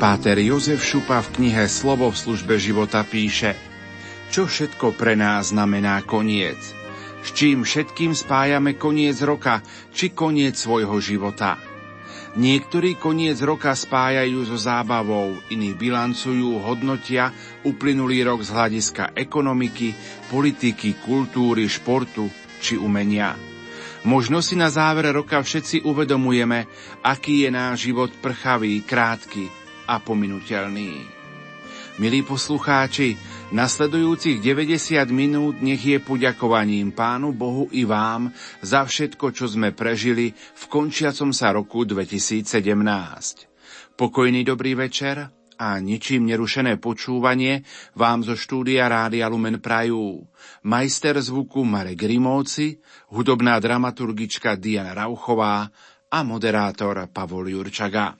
Páter Jozef Šupa v knihe Slovo v službe života píše Čo všetko pre nás znamená koniec? S čím všetkým spájame koniec roka či koniec svojho života? Niektorí koniec roka spájajú so zábavou, iní bilancujú, hodnotia uplynulý rok z hľadiska ekonomiky, politiky, kultúry, športu či umenia. Možno si na záver roka všetci uvedomujeme, aký je náš život prchavý, krátky a pominuteľný. Milí poslucháči, nasledujúcich 90 minút nech je poďakovaním Pánu Bohu i vám za všetko, čo sme prežili v končiacom sa roku 2017. Pokojný dobrý večer a ničím nerušené počúvanie vám zo štúdia Rádia Lumen Prajú. Majster zvuku Marek Grimovci, hudobná dramaturgička Diana Rauchová a moderátor Pavol Jurčaga.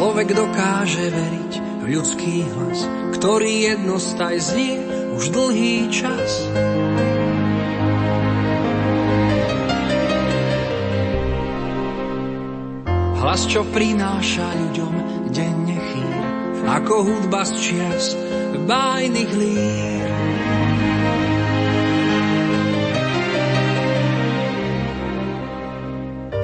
Človek dokáže veriť v ľudský hlas, ktorý jednostaj znie už dlhý čas. Hlas, čo prináša ľuďom denne chýr, ako hudba z čias bájnych lír.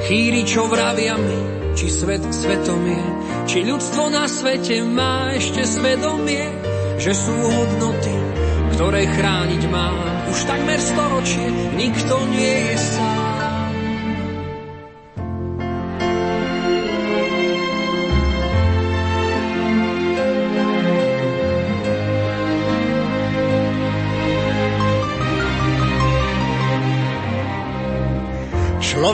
Chýri, čo vravia mi, či svet svetom je, či ľudstvo na svete má ešte svedomie, že sú hodnoty, ktoré chrániť má už takmer storočie, nikto nie je sám.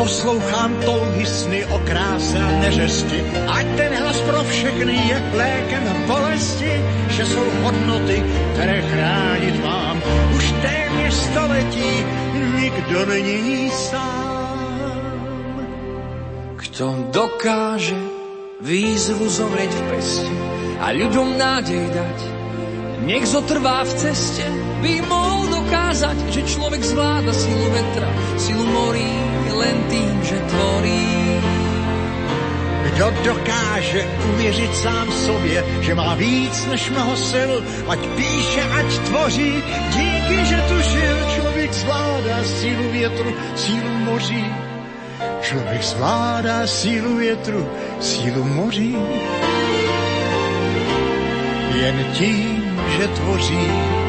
Poslouchám touhy sny o kráse a neřesti, ať ten hlas pro všechny je lékem bolesti, že jsou hodnoty, které chránit mám. Už téměř století nikdo není sám. Kto dokáže výzvu zomrieť v peste a ľuďom nádej dať, nech zotrvá v ceste, by mohol dokázať, že človek zvláda silu vetra, silu morí, len tým, že tvorí. Kdo dokáže uvěřit sám sobě, že má víc než mnoho sil, ať píše, ať tvoří, díky, že tušil, člověk zvládá sílu větru, sílu moří. Člověk zvládá sílu větru, sílu moří. Jen tím, že tvoří.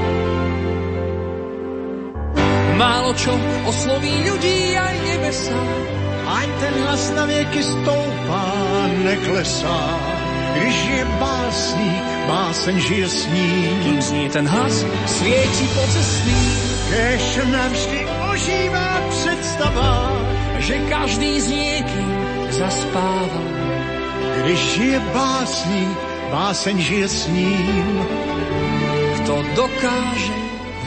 Málo čo osloví ľudí aj nebesa. Ať ten hlas na věky stoupá, neklesá. Když je básník, báseň žije s ním. Kým znie ten hlas, svieti po cestný. Kež navždy ožívá představa, že každý z niekým zaspáva. Když je básník, báseň žije s ním. Kto dokáže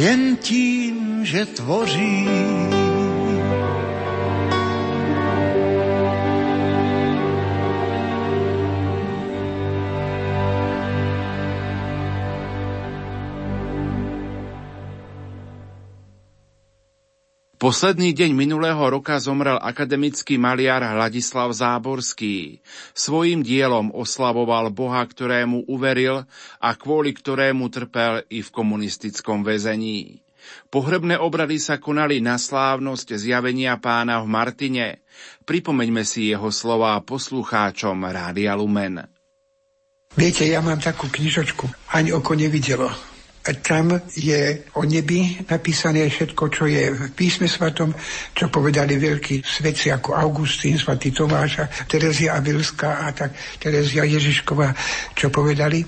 Jen tím, že tvoří. Posledný deň minulého roka zomrel akademický maliar Hladislav Záborský. Svojím dielom oslavoval Boha, ktorému uveril a kvôli ktorému trpel i v komunistickom väzení. Pohrebné obrady sa konali na slávnosť zjavenia pána v Martine. Pripomeňme si jeho slová poslucháčom Rádia Lumen. Viete, ja mám takú knižočku, ani oko nevidelo tam je o nebi napísané všetko, čo je v písme svatom, čo povedali veľkí svetci ako Augustín, svatý Tomáš a Terezia Avilská a tak Terezia Ježišková, čo povedali.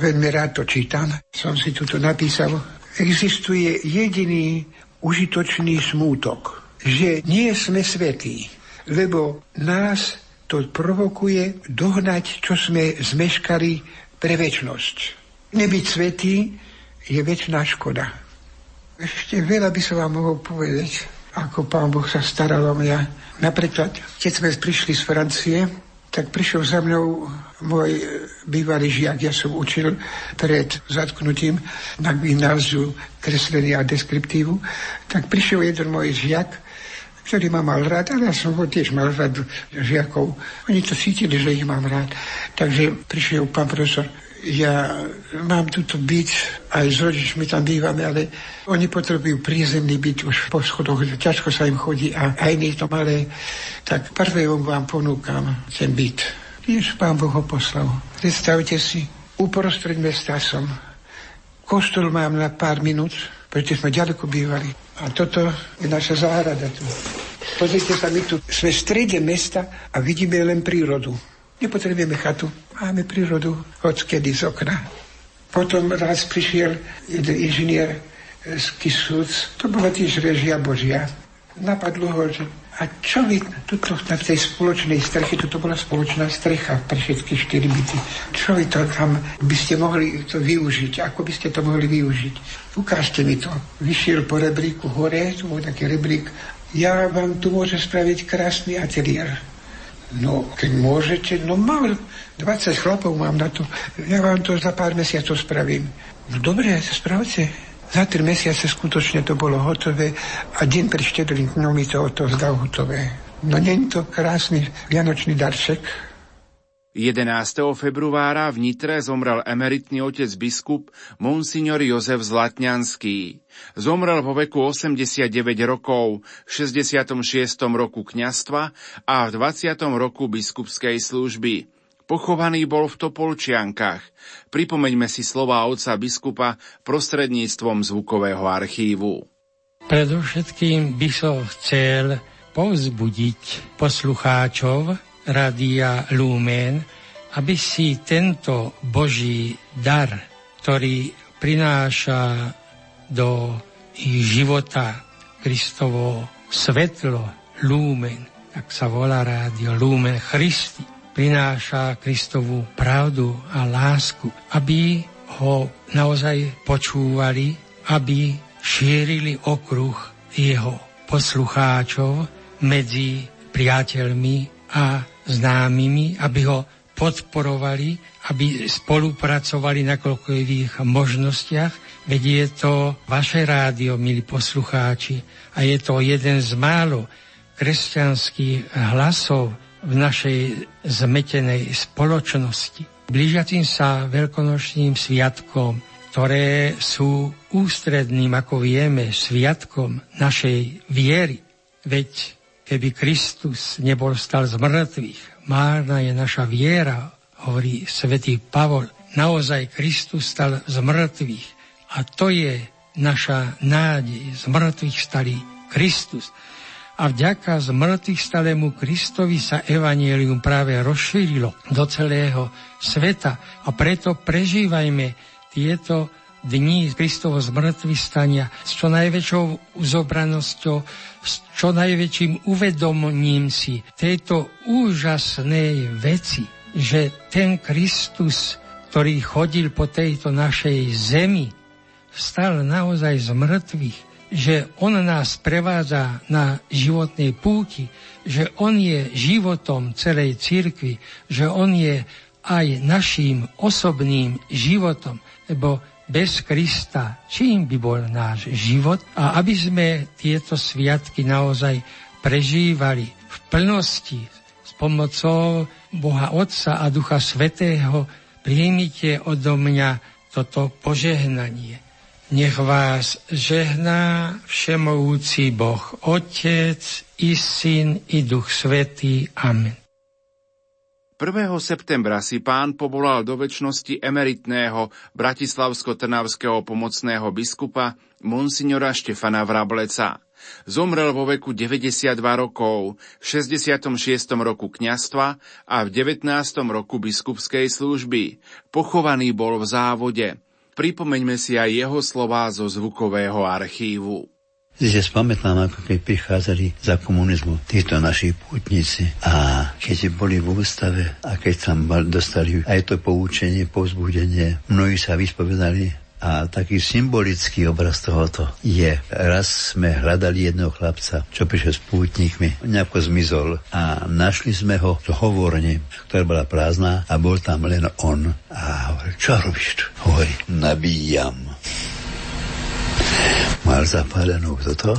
Veľmi rád to čítam. Som si tu napísal. Existuje jediný užitočný smútok, že nie sme svetí, lebo nás to provokuje dohnať, čo sme zmeškali pre väčnosť. Nebyť svetý je väčšiná škoda. Ešte veľa by som vám mohol povedať, ako pán Boh sa staral o mňa. Napríklad, keď sme prišli z Francie, tak prišiel za mnou môj bývalý žiak, ja som učil pred zatknutím na gymnáziu kreslenia a deskriptívu, tak prišiel jeden môj žiak, ktorý ma mal rád, ale ja som ho tiež mal rád žiakov. Oni to cítili, že ich mám rád. Takže prišiel pán profesor, ja mám túto byť, aj s rodičmi tam bývame, ale oni potrebujú prízemný byt už po schodoch, ťažko sa im chodí a aj my to malé, tak prvému vám ponúkam ten byt. Tiež pán Boh ho poslal. Predstavte si, uprostred mesta som. Kostol mám na pár minút, pretože sme ďaleko bývali. A toto je naša záhrada tu. Pozrite sa, my tu sme v strede mesta a vidíme len prírodu. Nepotrebujeme chatu, máme prírodu odkedy z okna. Potom raz prišiel jeden inžinier z Kisúc, to bola tiež režia Božia. Napadlo ho, že a čo vy tuto na tej spoločnej streche, toto bola spoločná strecha pre všetky štyri byty. Čo vy to tam by ste mohli to využiť? Ako by ste to mohli využiť? Ukážte mi to. Vyšiel po rebríku hore, tu bol taký rebrík. Ja vám tu môžem spraviť krásny ateliér No, keď môžete, no mám 20 chlapov mám na to. Ja vám to za pár mesiacov spravím. No dobre, spravte. Za tri mesiace skutočne to bolo hotové a deň pred štedrým dňom mi to o to zdal hotové. No nie je to krásny vianočný darček. 11. februára v Nitre zomrel emeritný otec biskup Monsignor Jozef Zlatňanský. Zomrel vo veku 89 rokov, v 66. roku kňastva a v 20. roku biskupskej služby. Pochovaný bol v Topolčiankach. Pripomeňme si slova otca biskupa prostredníctvom zvukového archívu. Predovšetkým by som chcel povzbudiť poslucháčov, Radia Lumen, aby si tento Boží dar, ktorý prináša do ich života Kristovo svetlo, Lumen, tak sa volá rádio Lumen Christi, prináša Kristovú pravdu a lásku, aby ho naozaj počúvali, aby šírili okruh jeho poslucháčov medzi priateľmi a známymi, aby ho podporovali, aby spolupracovali na koľkových možnostiach. Veď je to vaše rádio, milí poslucháči, a je to jeden z málo kresťanských hlasov v našej zmetenej spoločnosti. Blížiacim sa veľkonočným sviatkom, ktoré sú ústredným, ako vieme, sviatkom našej viery. Veď keby Kristus nebol stal z mŕtvych. Márna je naša viera, hovorí svätý Pavol. Naozaj Kristus stal z mŕtvych. A to je naša nádej. Z mŕtvych stali Kristus. a vďaka zmrtvých stalému Kristovi sa evanielium práve rozšírilo do celého sveta a preto prežívajme tieto dní Kristovo zmrtvý stania s čo najväčšou uzobranosťou, s čo najväčším uvedomním si tejto úžasnej veci, že ten Kristus, ktorý chodil po tejto našej zemi, vstal naozaj z mŕtvych, že On nás prevádza na životnej púti, že On je životom celej cirkvi, že On je aj naším osobným životom, lebo bez Krista, čím by bol náš život a aby sme tieto sviatky naozaj prežívali v plnosti s pomocou Boha Otca a Ducha Svetého, príjmite odo mňa toto požehnanie. Nech vás žehná všemovúci Boh, Otec i Syn i Duch Svetý. Amen. 1. septembra si pán povolal do väčšnosti emeritného bratislavsko-trnavského pomocného biskupa monsignora Štefana Vrableca. Zomrel vo veku 92 rokov, v 66. roku kňastva a v 19. roku biskupskej služby. Pochovaný bol v závode. Pripomeňme si aj jeho slová zo zvukového archívu. Si si spamätám, ako keď prichádzali za komunizmu títo naši pútnici a keď boli v ústave a keď tam dostali aj to poučenie, povzbudenie, mnohí sa vyspovedali a taký symbolický obraz tohoto je, raz sme hľadali jedného chlapca, čo prišiel s pútnikmi, nejako zmizol a našli sme ho v hovorne, ktorá bola prázdna a bol tam len on. A hovoril, čo robíš tu? Hovorí, nabíjam. Mal zapálenú toto,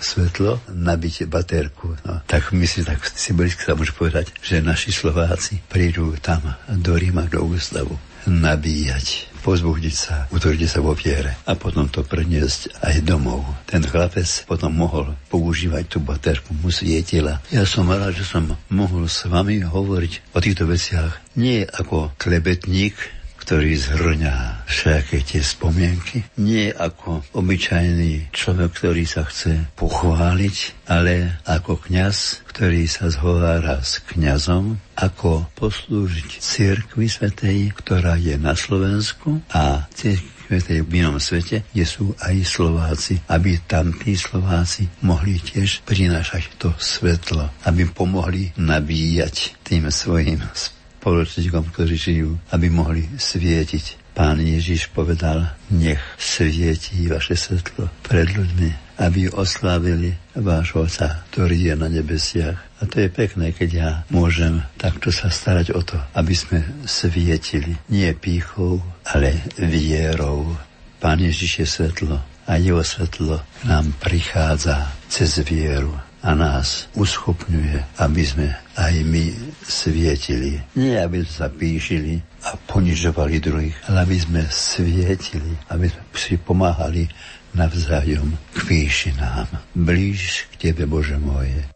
svetlo, nabiť baterku. No, tak myslím, tak symbolicky sa môže povedať, že naši Slováci prídu tam do Ríma, do ústavu nabíjať, pozbudiť sa, utvrdiť sa vo viere a potom to preniesť aj domov. Ten chlapec potom mohol používať tú baterku, mu svietila. Ja som rád, že som mohol s vami hovoriť o týchto veciach nie ako klebetník, ktorý zhrňa všetky tie spomienky. Nie ako obyčajný človek, ktorý sa chce pochváliť, ale ako kňaz, ktorý sa zhovára s kňazom, ako poslúžiť cirkvi svetej, ktorá je na Slovensku a cirkvi v inom svete, kde sú aj Slováci, aby tam tí Slováci mohli tiež prinášať to svetlo, aby pomohli nabíjať tým svojim spoločníkom, ktorí žijú, aby mohli svietiť. Pán Ježiš povedal, nech svieti vaše svetlo pred ľuďmi, aby oslávili vášho Otca, ktorý je na nebesiach. A to je pekné, keď ja môžem takto sa starať o to, aby sme svietili. Nie pýchou, ale vierou. Pán Ježiš je svetlo a jeho svetlo nám prichádza cez vieru a nás uschopňuje, aby sme aj my svietili. Nie, aby sme sa píšili a ponižovali druhých, ale aby sme svietili, aby sme si pomáhali navzájom k výšinám. Blíž k Tebe, Bože moje.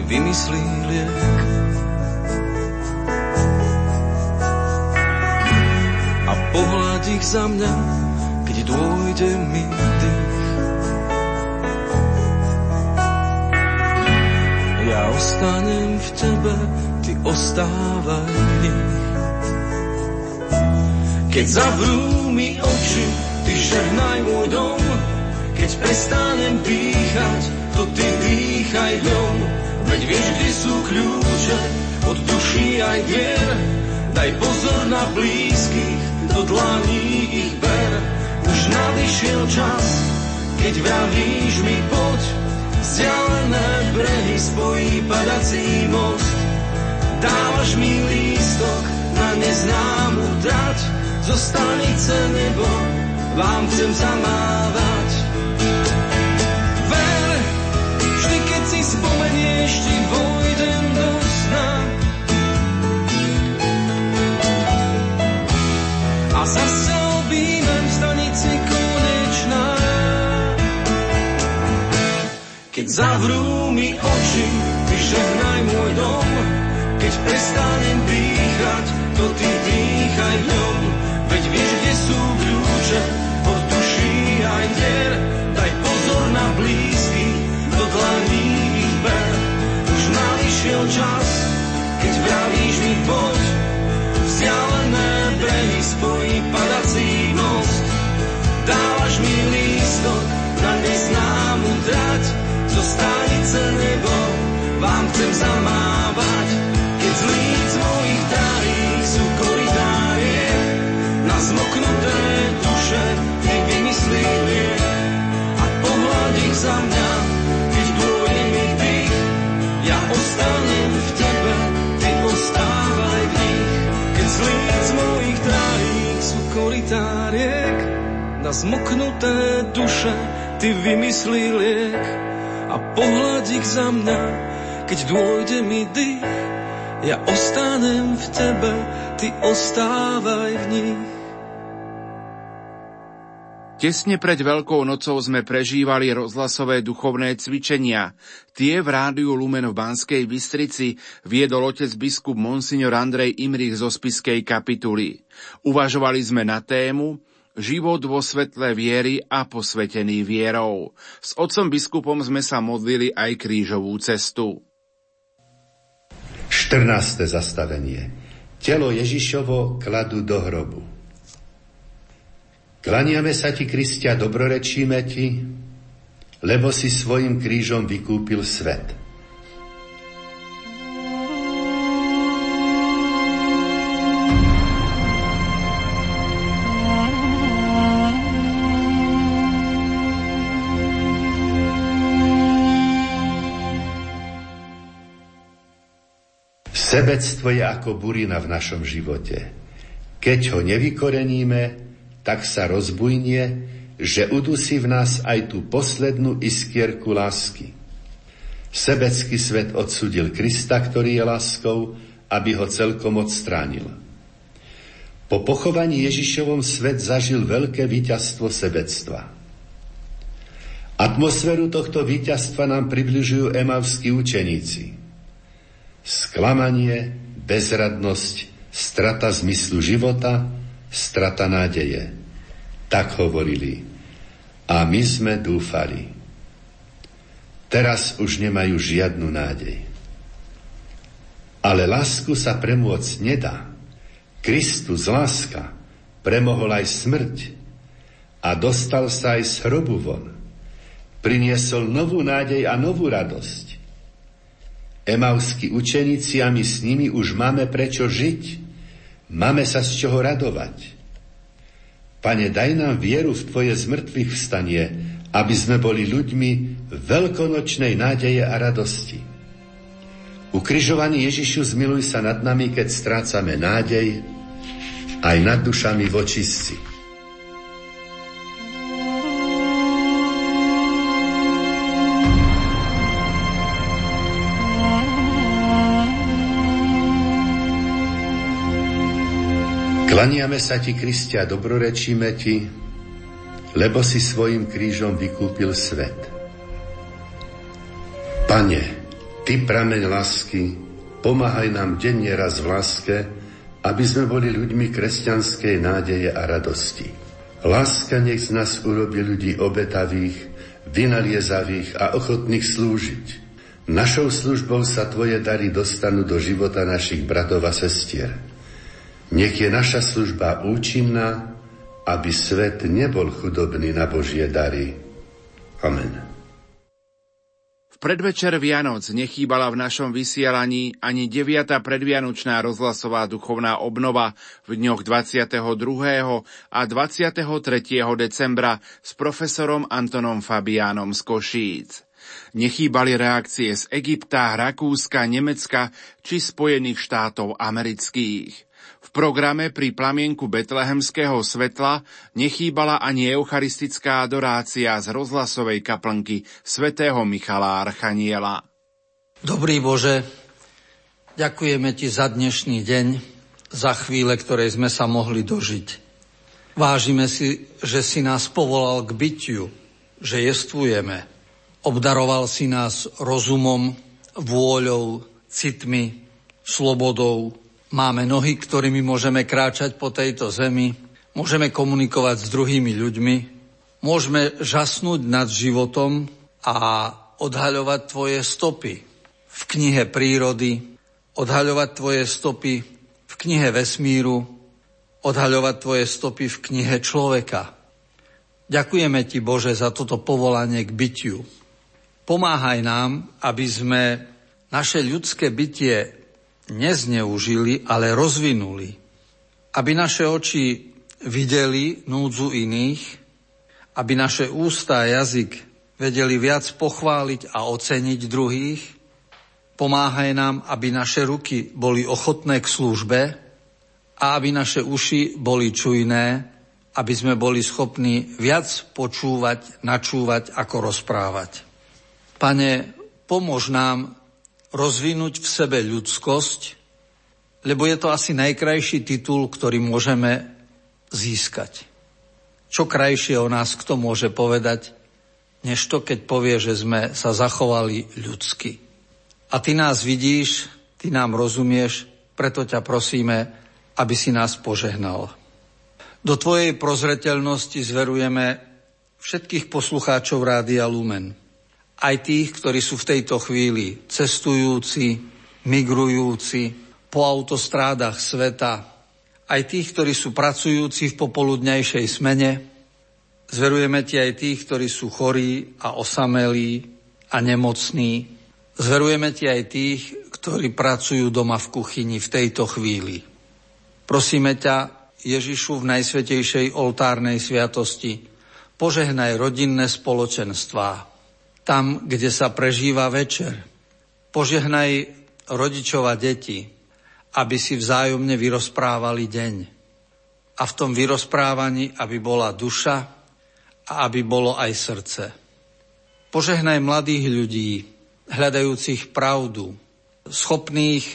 ty vymyslí liek. A pohľad ich za mňa keď dôjde mi dých. Ja ostanem v tebe, ty ostávaj v nich. Keď zavrú mi oči, ty žehnaj môj dom, keď prestanem dýchať, to ty dýchaj dom. Veď vieš, kde sú kľúče od duší aj vier. Daj pozor na blízkych, do dlaní ich ber. Už nadišiel čas, keď vravíš mi poď, vzdialené brehy spojí padací most. Dávaš mi lístok na neznámu dať, zo stanice nebo vám chcem zamávať. Spomenieš, ti vojdem do sna. A zase objímem v. Keď zavrú mi oči, ty žehnaj môj dom, keď prestanem dýchať, to ty dýchaj ňom. Veď vieš, kde sú kľúče od duší aj dier. Daj pozor na blízky, nališiel čas, keď vravíš mi poď. Vzdialené brehy spojí padací most. Dávaš mi lístok na neznámu trať. Zo stanice nebo vám chcem zamávať. Duše ty vymyslí liek a pohľad ich za mňa, keď dôjde mi dých. Ja ostanem v tebe, ty ostávaj v nich. Tesne pred Veľkou nocou sme prežívali rozhlasové duchovné cvičenia. Tie v rádiu Lumen v Banskej Bystrici viedol otec biskup Monsignor Andrej Imrich zo Spiskej kapituly. Uvažovali sme na tému Život vo svetle viery a posvetený vierou. S otcom biskupom sme sa modlili aj krížovú cestu. 14. zastavenie. Telo Ježišovo kladu do hrobu. Klaniame sa ti, Kristia, dobrorečíme ti, lebo si svojim krížom vykúpil svet. Sebectvo je ako burina v našom živote. Keď ho nevykoreníme, tak sa rozbujnie, že udusí v nás aj tú poslednú iskierku lásky. Sebecký svet odsudil Krista, ktorý je láskou, aby ho celkom odstránil. Po pochovaní Ježišovom svet zažil veľké víťazstvo sebectva. Atmosféru tohto víťazstva nám približujú emavskí učeníci – sklamanie, bezradnosť, strata zmyslu života, strata nádeje. Tak hovorili. A my sme dúfali. Teraz už nemajú žiadnu nádej. Ale lásku sa premôcť nedá. Kristus láska premohol aj smrť a dostal sa aj z hrobu von. Priniesol novú nádej a novú radosť. Emavskí učeníci a my s nimi už máme prečo žiť. Máme sa z čoho radovať. Pane, daj nám vieru v Tvoje zmrtvých vstanie, aby sme boli ľuďmi veľkonočnej nádeje a radosti. Ukrižovaný Ježišu, zmiluj sa nad nami, keď strácame nádej, aj nad dušami vočistci. Klaniame sa ti, Kristia, dobrorečíme ti, lebo si svojim krížom vykúpil svet. Pane, Ty prameň lásky, pomáhaj nám denne raz v láske, aby sme boli ľuďmi kresťanskej nádeje a radosti. Láska nech z nás urobi ľudí obetavých, vynaliezavých a ochotných slúžiť. Našou službou sa Tvoje dary dostanú do života našich bratov a sestier. Nech je naša služba účinná, aby svet nebol chudobný na Božie dary. Amen predvečer Vianoc nechýbala v našom vysielaní ani 9. predvianočná rozhlasová duchovná obnova v dňoch 22. a 23. decembra s profesorom Antonom Fabiánom z Košíc. Nechýbali reakcie z Egypta, Rakúska, Nemecka či Spojených štátov amerických. Programe pri plamienku betlehemského svetla nechýbala ani eucharistická adorácia z rozhlasovej kaplnky svätého Michala Archaniela. Dobrý Bože, ďakujeme Ti za dnešný deň, za chvíle, ktoré sme sa mohli dožiť. Vážime si, že si nás povolal k bytiu, že jestvujeme. Obdaroval si nás rozumom, vôľou, citmi, slobodou, Máme nohy, ktorými môžeme kráčať po tejto zemi, môžeme komunikovať s druhými ľuďmi, môžeme žasnúť nad životom a odhaľovať tvoje stopy v knihe prírody, odhaľovať tvoje stopy v knihe vesmíru, odhaľovať tvoje stopy v knihe človeka. Ďakujeme ti, Bože, za toto povolanie k bytiu. Pomáhaj nám, aby sme naše ľudské bytie nezneužili, ale rozvinuli. Aby naše oči videli núdzu iných, aby naše ústa a jazyk vedeli viac pochváliť a oceniť druhých, pomáhaj nám, aby naše ruky boli ochotné k službe a aby naše uši boli čujné, aby sme boli schopní viac počúvať, načúvať, ako rozprávať. Pane, pomôž nám rozvinúť v sebe ľudskosť, lebo je to asi najkrajší titul, ktorý môžeme získať. Čo krajšie o nás kto môže povedať, než to, keď povie, že sme sa zachovali ľudsky. A ty nás vidíš, ty nám rozumieš, preto ťa prosíme, aby si nás požehnal. Do tvojej prozreteľnosti zverujeme všetkých poslucháčov Rádia Lumen aj tých, ktorí sú v tejto chvíli cestujúci, migrujúci po autostrádach sveta, aj tých, ktorí sú pracujúci v popoludnejšej smene. Zverujeme ti aj tých, ktorí sú chorí a osamelí a nemocní. Zverujeme ti aj tých, ktorí pracujú doma v kuchyni v tejto chvíli. Prosíme ťa, Ježišu, v najsvetejšej oltárnej sviatosti, požehnaj rodinné spoločenstvá, tam, kde sa prežíva večer. Požehnaj rodičov a deti, aby si vzájomne vyrozprávali deň. A v tom vyrozprávaní, aby bola duša a aby bolo aj srdce. Požehnaj mladých ľudí, hľadajúcich pravdu, schopných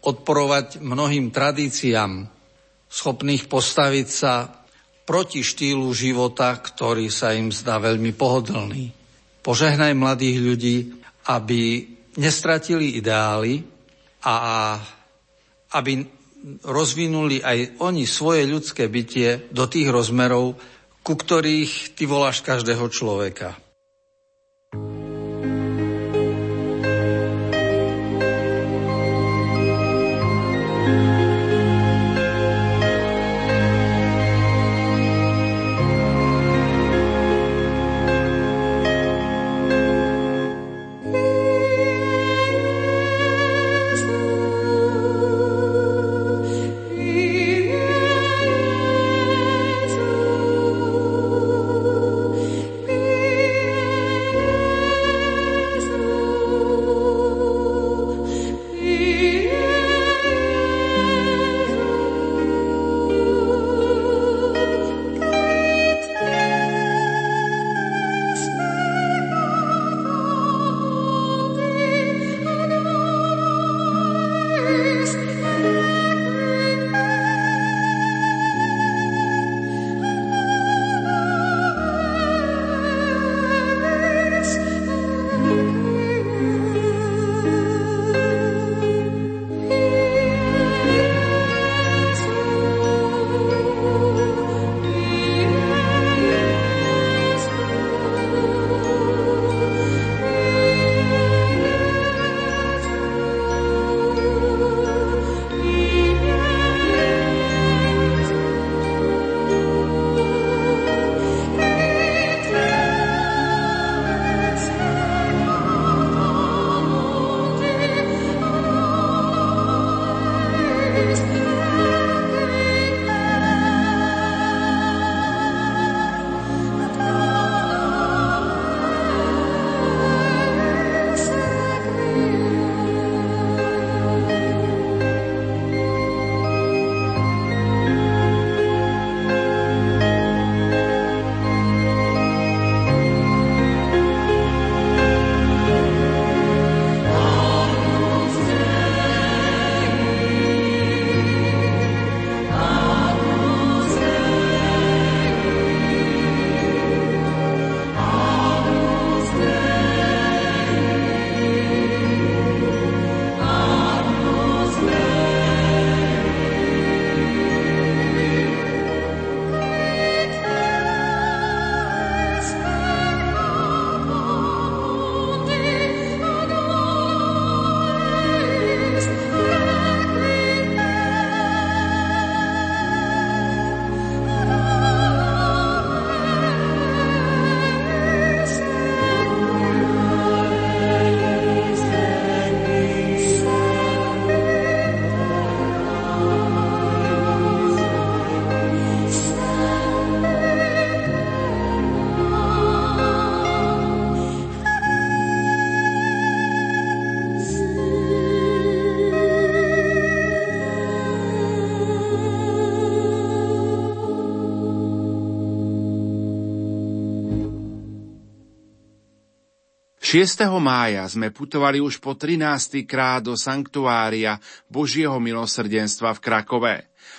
odporovať mnohým tradíciám, schopných postaviť sa proti štýlu života, ktorý sa im zdá veľmi pohodlný. Požehnaj mladých ľudí, aby nestratili ideály a aby rozvinuli aj oni svoje ľudské bytie do tých rozmerov, ku ktorých ty voláš každého človeka. 6. mája sme putovali už po 13. krát do sanktuária Božieho milosrdenstva v Krakove.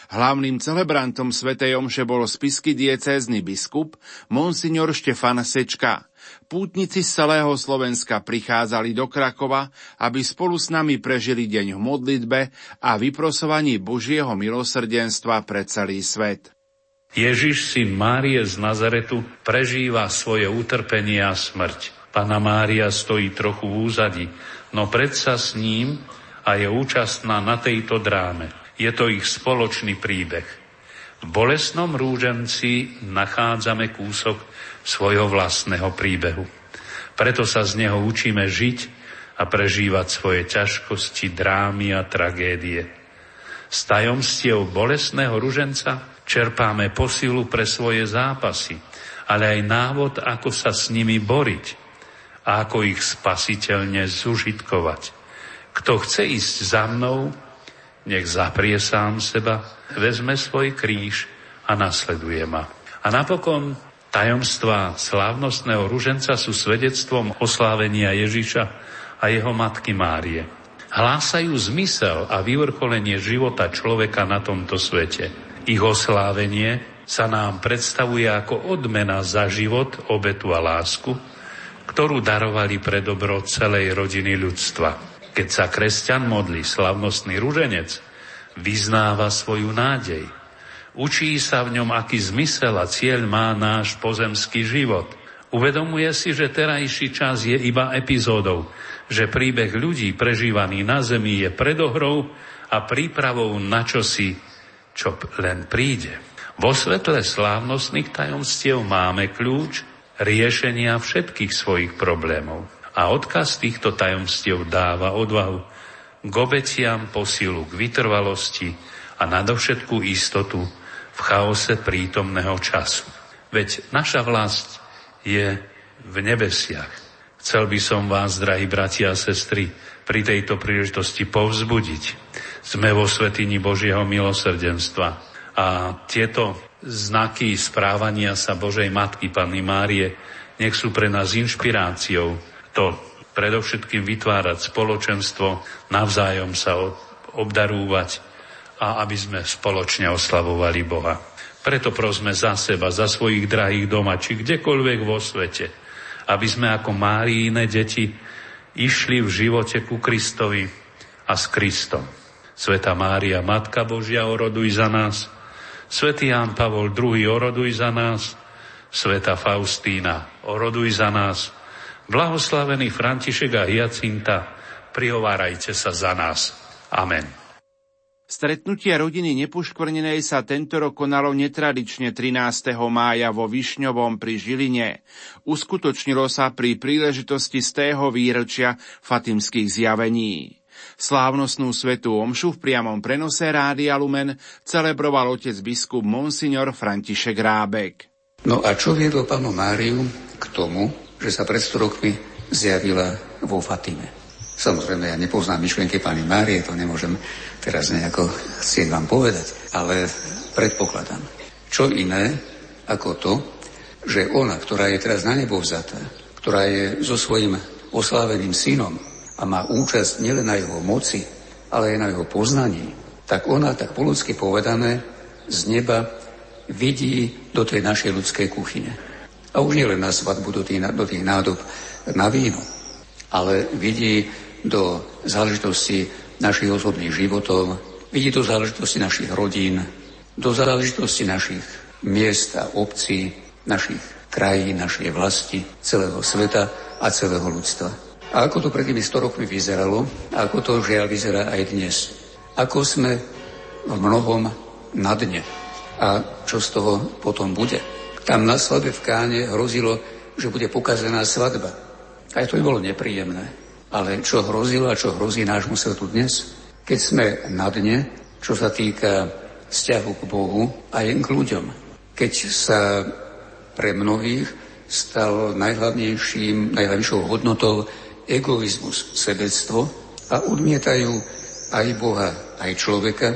Hlavným celebrantom Svetej Omše bol spisky diecézny biskup Monsignor Štefan Sečka. Pútnici z celého Slovenska prichádzali do Krakova, aby spolu s nami prežili deň v modlitbe a vyprosovaní Božieho milosrdenstva pre celý svet. Ježiš, syn Márie z Nazaretu, prežíva svoje utrpenie a smrť. Pana Mária stojí trochu v úzadi, no predsa s ním a je účastná na tejto dráme. Je to ich spoločný príbeh. V bolesnom rúženci nachádzame kúsok svojho vlastného príbehu. Preto sa z neho učíme žiť a prežívať svoje ťažkosti, drámy a tragédie. Z tajomstiev bolesného ruženca Čerpáme posilu pre svoje zápasy, ale aj návod, ako sa s nimi boriť a ako ich spasiteľne zužitkovať. Kto chce ísť za mnou, nech zaprie sám seba, vezme svoj kríž a nasleduje ma. A napokon tajomstvá slávnostného ruženca sú svedectvom oslávenia Ježiša a jeho matky Márie. Hlásajú zmysel a vyvrcholenie života človeka na tomto svete. Ich oslávenie sa nám predstavuje ako odmena za život, obetu a lásku, ktorú darovali pre dobro celej rodiny ľudstva. Keď sa kresťan modlí slavnostný ruženec, vyznáva svoju nádej. Učí sa v ňom, aký zmysel a cieľ má náš pozemský život. Uvedomuje si, že terajší čas je iba epizódou, že príbeh ľudí prežívaný na zemi je predohrou a prípravou na čosi čo len príde. Vo svetle slávnostných tajomstiev máme kľúč riešenia všetkých svojich problémov. A odkaz týchto tajomstiev dáva odvahu k obeciam, posilu k vytrvalosti a nadovšetku istotu v chaose prítomného času. Veď naša vlast je v nebesiach. Chcel by som vás, drahí bratia a sestry, pri tejto príležitosti povzbudiť, sme vo svetini Božieho milosrdenstva. A tieto znaky správania sa Božej Matky Panny Márie nech sú pre nás inšpiráciou to predovšetkým vytvárať spoločenstvo, navzájom sa obdarúvať a aby sme spoločne oslavovali Boha. Preto prosme za seba, za svojich drahých doma, či kdekoľvek vo svete, aby sme ako Máriine deti išli v živote ku Kristovi a s Kristom. Sveta Mária, Matka Božia, oroduj za nás. Svetý Ján Pavol II, oroduj za nás. Sveta Faustína, oroduj za nás. Blahoslavený František a Hyacinta, prihovárajte sa za nás. Amen. Stretnutie rodiny nepoškvrnenej sa tento rok konalo netradične 13. mája vo Višňovom pri Žiline. Uskutočnilo sa pri príležitosti z tého výročia fatimských zjavení. Slávnostnú svetú omšu v priamom prenose Rádia Lumen celebroval otec biskup Monsignor František Rábek. No a čo viedlo pánu Máriu k tomu, že sa pred 100 rokmi zjavila vo Fatime? Samozrejme, ja nepoznám myšlienky pani Márie, to nemôžem teraz nejako chcieť vám povedať, ale predpokladám. Čo iné ako to, že ona, ktorá je teraz na nebo vzatá, ktorá je so svojím osláveným synom, a má účasť nielen na jeho moci, ale aj na jeho poznaní, tak ona, tak po ľudsky povedané, z neba vidí do tej našej ľudskej kuchyne. A už nie len na svadbu, do tých, do tých nádob na víno, ale vidí do záležitosti našich osobných životov, vidí do záležitosti našich rodín, do záležitosti našich miest a obcí, našich krajín, našej vlasti, celého sveta a celého ľudstva. A ako to pred tými 100 rokmi vyzeralo, ako to žiaľ vyzerá aj dnes. Ako sme v mnohom na dne. A čo z toho potom bude? Tam na svadbe v Káne hrozilo, že bude pokazená svadba. Aj to by bolo nepríjemné. Ale čo hrozilo a čo hrozí nášmu svetu dnes? Keď sme na dne, čo sa týka vzťahu k Bohu aj k ľuďom. Keď sa pre mnohých stal najhlavnejším, najhlavnejšou hodnotou egoizmus, sebectvo a odmietajú aj Boha, aj človeka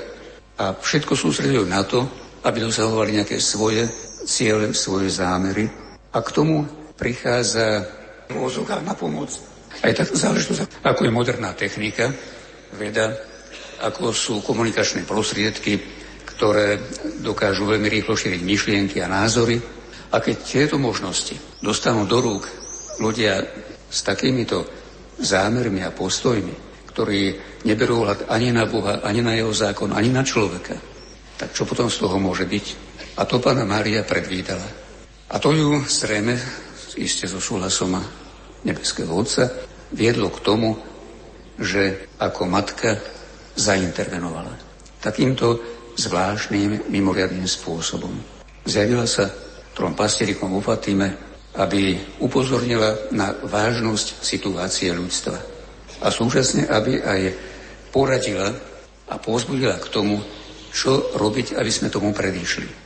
a všetko sústredujú na to, aby dosahovali nejaké svoje ciele, svoje zámery. A k tomu prichádza v na pomoc. Aj tak záležitosť, ako je moderná technika, veda, ako sú komunikačné prostriedky, ktoré dokážu veľmi rýchlo šíriť myšlienky a názory. A keď tieto možnosti dostanú do rúk ľudia s takýmito zámermi a postojmi, ktorí neberú hľad ani na Boha, ani na jeho zákon, ani na človeka, tak čo potom z toho môže byť? A to pána Mária predvídala. A to ju zrejme, iste so súhlasom nebeského Otca, viedlo k tomu, že ako matka zaintervenovala. Takýmto zvláštnym, mimoriadným spôsobom. Zjavila sa trom pastierikom vo Fatime, aby upozornila na vážnosť situácie ľudstva. A súčasne, aby aj poradila a pozbudila k tomu, čo robiť, aby sme tomu predišli.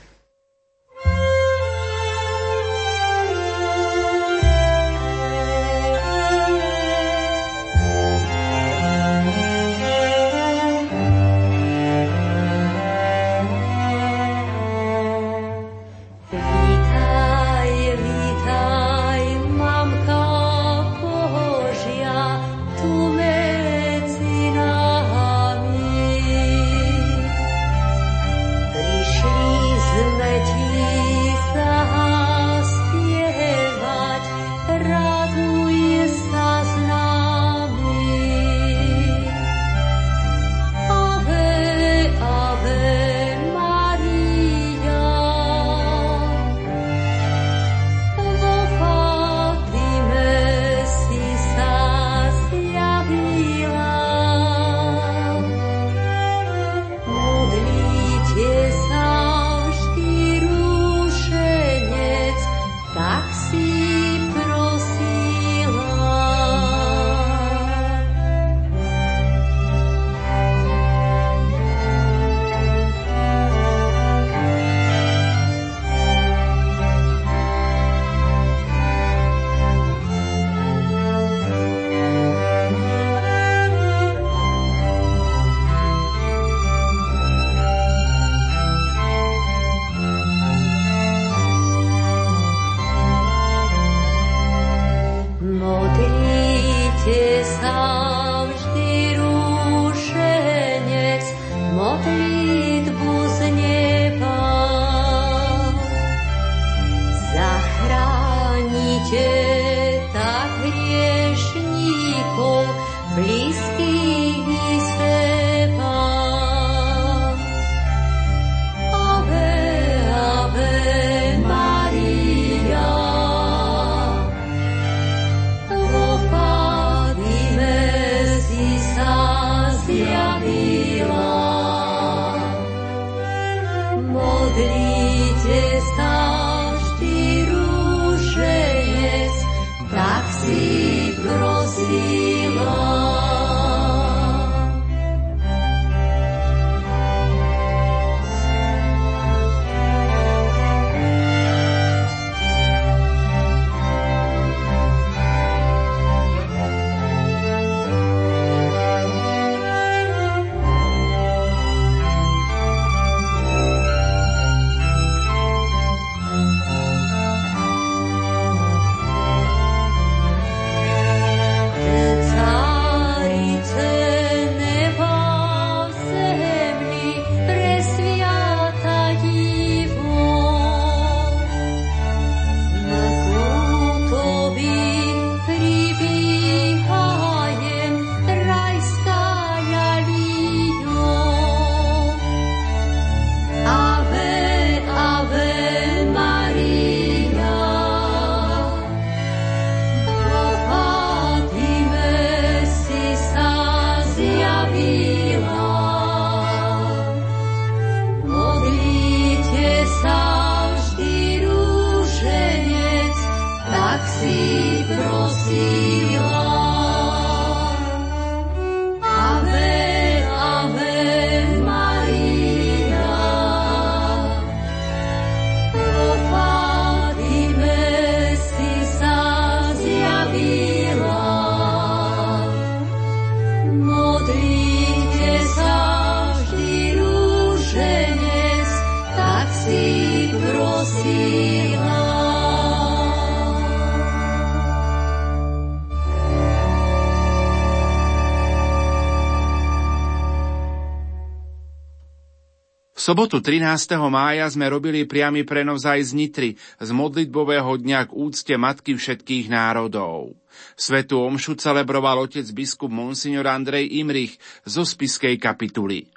Sobotu 13. mája sme robili priamy prenos aj z Nitry, z modlitbového dňa k úcte Matky všetkých národov. Svetu omšu celebroval otec biskup Monsignor Andrej Imrich zo spiskej kapituly.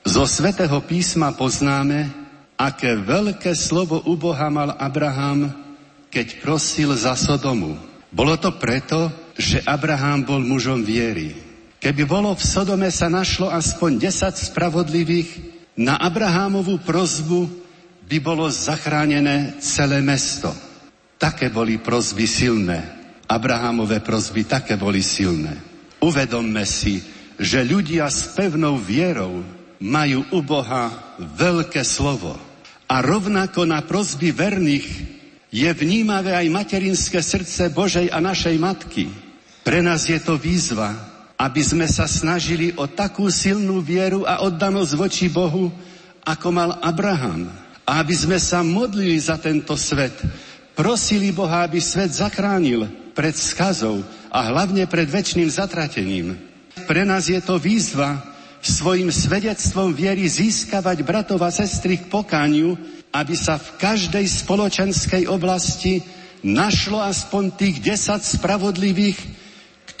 Zo svetého písma poznáme, aké veľké slovo u Boha mal Abraham, keď prosil za Sodomu. Bolo to preto, že Abraham bol mužom viery. Keby bolo v Sodome sa našlo aspoň 10 spravodlivých, na Abrahámovú prozbu by bolo zachránené celé mesto. Také boli prozby silné. Abrahámové prozby také boli silné. Uvedomme si, že ľudia s pevnou vierou majú u Boha veľké slovo. A rovnako na prozby verných je vnímavé aj materinské srdce Božej a našej Matky. Pre nás je to výzva, aby sme sa snažili o takú silnú vieru a oddanosť voči Bohu, ako mal Abraham. A aby sme sa modlili za tento svet, prosili Boha, aby svet zachránil pred skazou a hlavne pred väčšným zatratením. Pre nás je to výzva svojim svedectvom viery získavať bratov a sestry k pokániu, aby sa v každej spoločenskej oblasti našlo aspoň tých desať spravodlivých,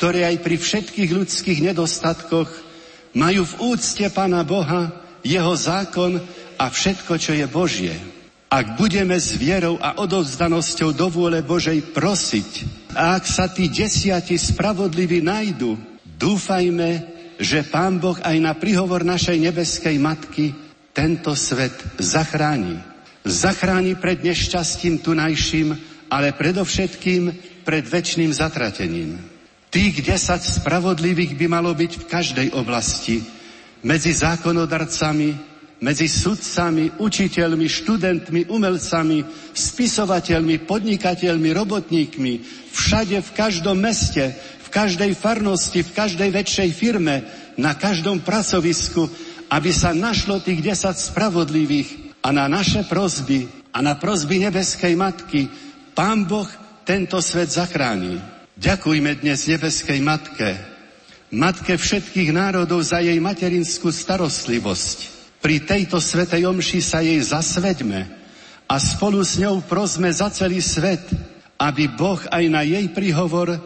ktoré aj pri všetkých ľudských nedostatkoch majú v úcte Pána Boha, Jeho zákon a všetko, čo je Božie. Ak budeme s vierou a odovzdanosťou do vôle Božej prosiť a ak sa tí desiati spravodliví nájdu, dúfajme, že Pán Boh aj na prihovor našej nebeskej Matky tento svet zachráni. Zachráni pred nešťastím tunajším, ale predovšetkým pred väčšným zatratením. Tých desať spravodlivých by malo byť v každej oblasti. Medzi zákonodarcami, medzi sudcami, učiteľmi, študentmi, umelcami, spisovateľmi, podnikateľmi, robotníkmi, všade, v každom meste, v každej farnosti, v každej väčšej firme, na každom pracovisku, aby sa našlo tých desať spravodlivých a na naše prozby a na prozby nebeskej matky Pán Boh tento svet zachráni. Ďakujme dnes nebeskej Matke, Matke všetkých národov za jej materinskú starostlivosť. Pri tejto svetej omši sa jej zasvedme a spolu s ňou prosme za celý svet, aby Boh aj na jej príhovor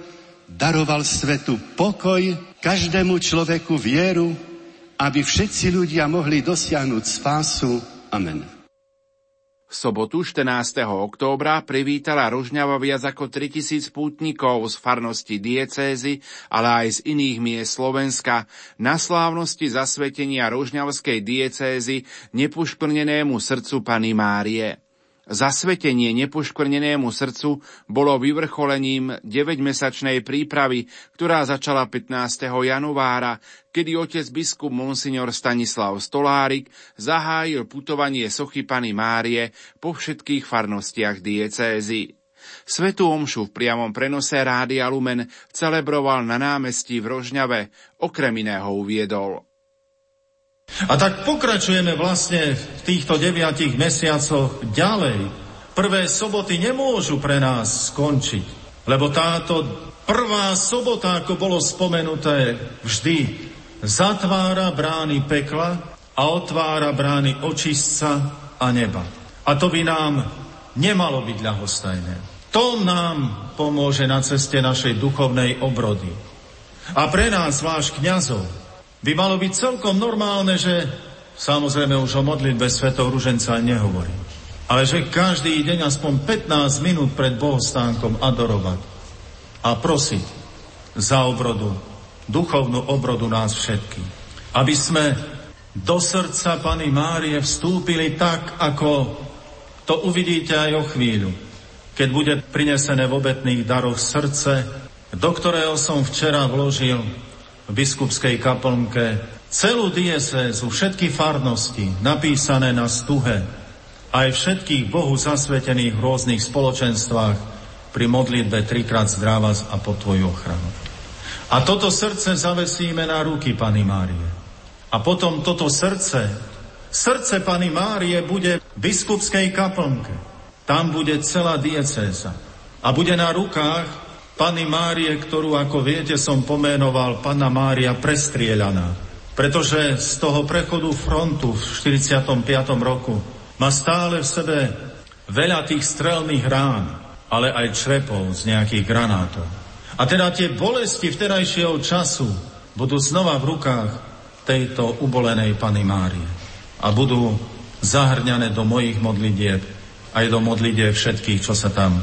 daroval svetu pokoj, každému človeku vieru, aby všetci ľudia mohli dosiahnuť spásu. Amen. V sobotu 14. októbra privítala Rožňava viac ako 3000 pútnikov z farnosti diecézy, ale aj z iných miest Slovenska na slávnosti zasvetenia Rožňavskej diecézy nepušplnenému srdcu Pany Márie. Zasvetenie nepoškvrnenému srdcu bolo vyvrcholením 9-mesačnej prípravy, ktorá začala 15. januára, kedy otec biskup Monsignor Stanislav Stolárik zahájil putovanie sochy Pany Márie po všetkých farnostiach diecézy. Svetu omšu v priamom prenose Rádia Lumen celebroval na námestí v Rožňave, okrem iného uviedol. A tak pokračujeme vlastne v týchto deviatich mesiacoch ďalej. Prvé soboty nemôžu pre nás skončiť, lebo táto prvá sobota, ako bolo spomenuté, vždy zatvára brány pekla a otvára brány očistca a neba. A to by nám nemalo byť ľahostajné. To nám pomôže na ceste našej duchovnej obrody. A pre nás, váš kňazov, by malo byť celkom normálne, že samozrejme už o modlitbe svetov ruženca nehovorím. Ale že každý deň aspoň 15 minút pred bohostánkom adorovať a prosiť za obrodu, duchovnú obrodu nás všetkých. Aby sme do srdca Pany Márie vstúpili tak, ako to uvidíte aj o chvíľu, keď bude prinesené v obetných daroch srdce, do ktorého som včera vložil biskupskej kaplnke celú diecézu, všetky farnosti napísané na stuhe, aj všetkých Bohu zasvetených v rôznych spoločenstvách pri modlitbe trikrát zdravás a po Tvoju ochranu. A toto srdce zavesíme na ruky Pany Márie. A potom toto srdce, srdce Pany Márie bude v biskupskej kaplnke. Tam bude celá diecéza. A bude na rukách Pany Márie, ktorú, ako viete, som pomenoval Pana Mária prestrieľaná. pretože z toho prechodu frontu v 45. roku má stále v sebe veľa tých strelných rán, ale aj črepov z nejakých granátov. A teda tie bolesti vterajšieho času budú znova v rukách tejto ubolenej Pany Márie a budú zahrňané do mojich modlitieb aj do modlitieb všetkých, čo sa tam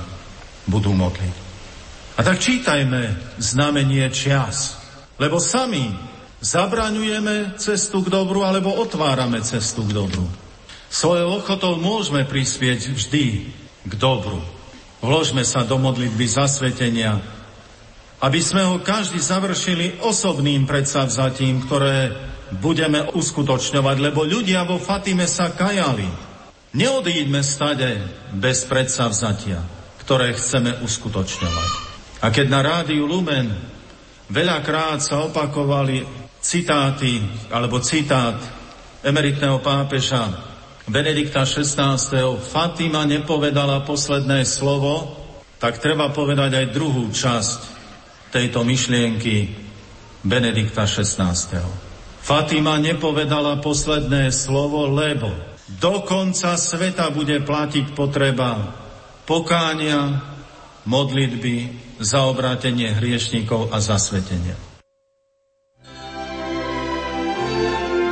budú modliť. A tak čítajme znamenie čias, lebo sami zabraňujeme cestu k dobru alebo otvárame cestu k dobru. Svojou ochotou môžeme prispieť vždy k dobru. Vložme sa do modlitby zasvetenia, aby sme ho každý završili osobným predsavzatím, ktoré budeme uskutočňovať, lebo ľudia vo Fatime sa kajali. Neodíďme stade bez predsavzatia, ktoré chceme uskutočňovať. A keď na rádiu Lumen veľakrát sa opakovali citáty, alebo citát emeritného pápeža Benedikta XVI. Fatima nepovedala posledné slovo, tak treba povedať aj druhú časť tejto myšlienky Benedikta XVI. Fatima nepovedala posledné slovo, lebo do konca sveta bude platiť potreba pokánia, modlitby, za obrátenie hriešnikov a zasvetenie.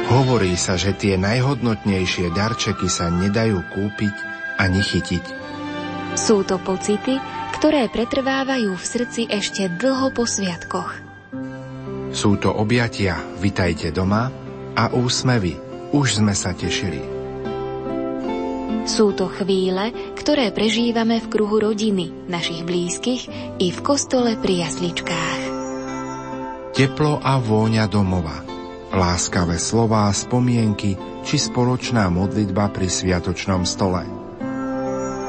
Hovorí sa, že tie najhodnotnejšie darčeky sa nedajú kúpiť ani chytiť. Sú to pocity, ktoré pretrvávajú v srdci ešte dlho po sviatkoch. Sú to objatia, vitajte doma a úsmevy, už sme sa tešili. Sú to chvíle, ktoré prežívame v kruhu rodiny, našich blízkych i v kostole pri jasličkách. Teplo a vôňa domova, láskavé slová, spomienky či spoločná modlitba pri sviatočnom stole.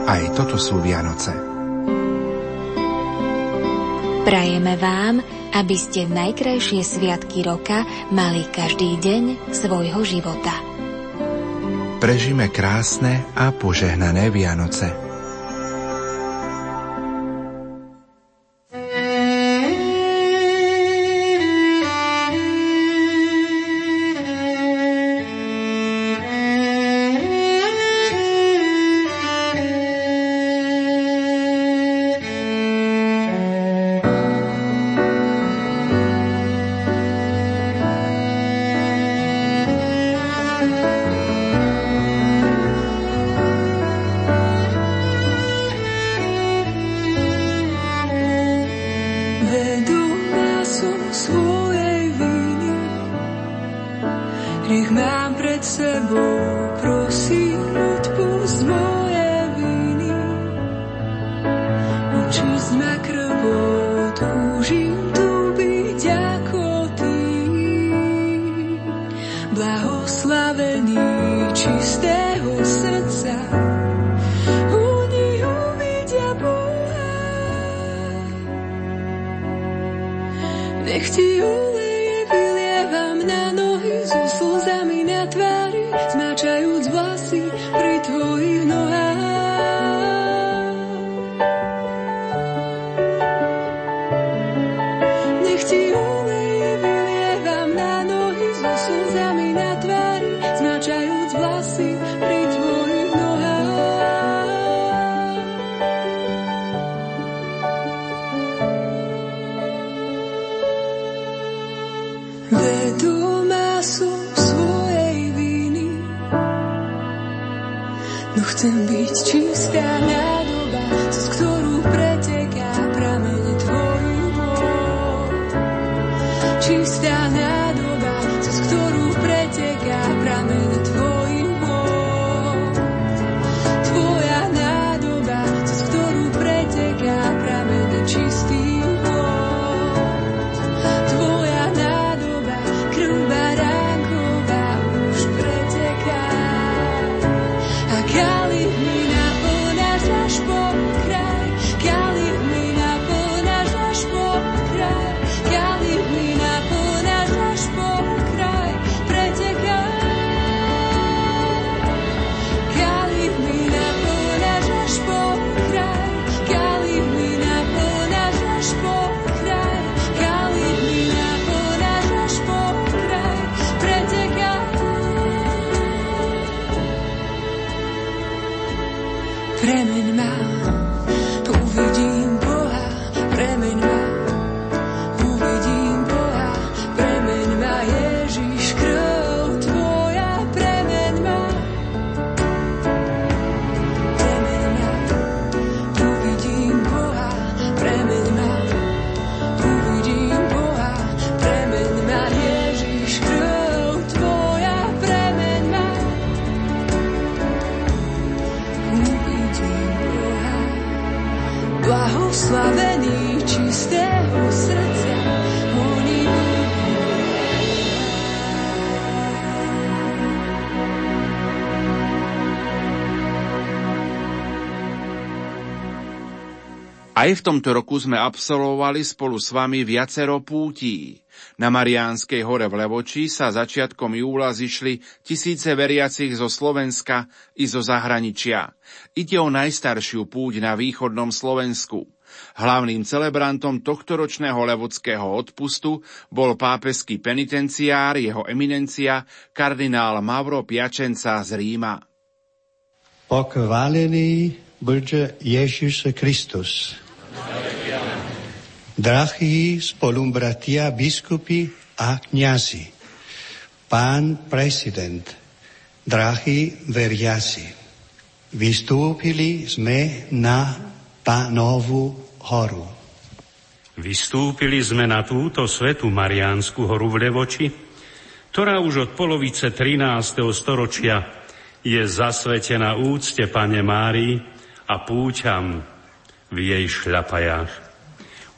Aj toto sú Vianoce. Prajeme vám, aby ste najkrajšie sviatky roka mali každý deň svojho života. Prežime krásne a požehnané Vianoce. Aj v tomto roku sme absolvovali spolu s vami viacero pútí. Na Mariánskej hore v Levoči sa začiatkom júla zišli tisíce veriacich zo Slovenska i zo zahraničia. Ide o najstaršiu púť na východnom Slovensku. Hlavným celebrantom tohto ročného levodského odpustu bol pápeský penitenciár jeho eminencia kardinál Mauro Piačenca z Ríma. Pochválený buďte Ježiš Kristus. Drahí spolumbratia, biskupy a kniazy, pán prezident, drahí veriaci, vystúpili sme na Pánovu horu. Vystúpili sme na túto svetu Mariánsku horu v Levoči, ktorá už od polovice 13. storočia je zasvetená úcte Pane Márii a púťam v jej šľapajách.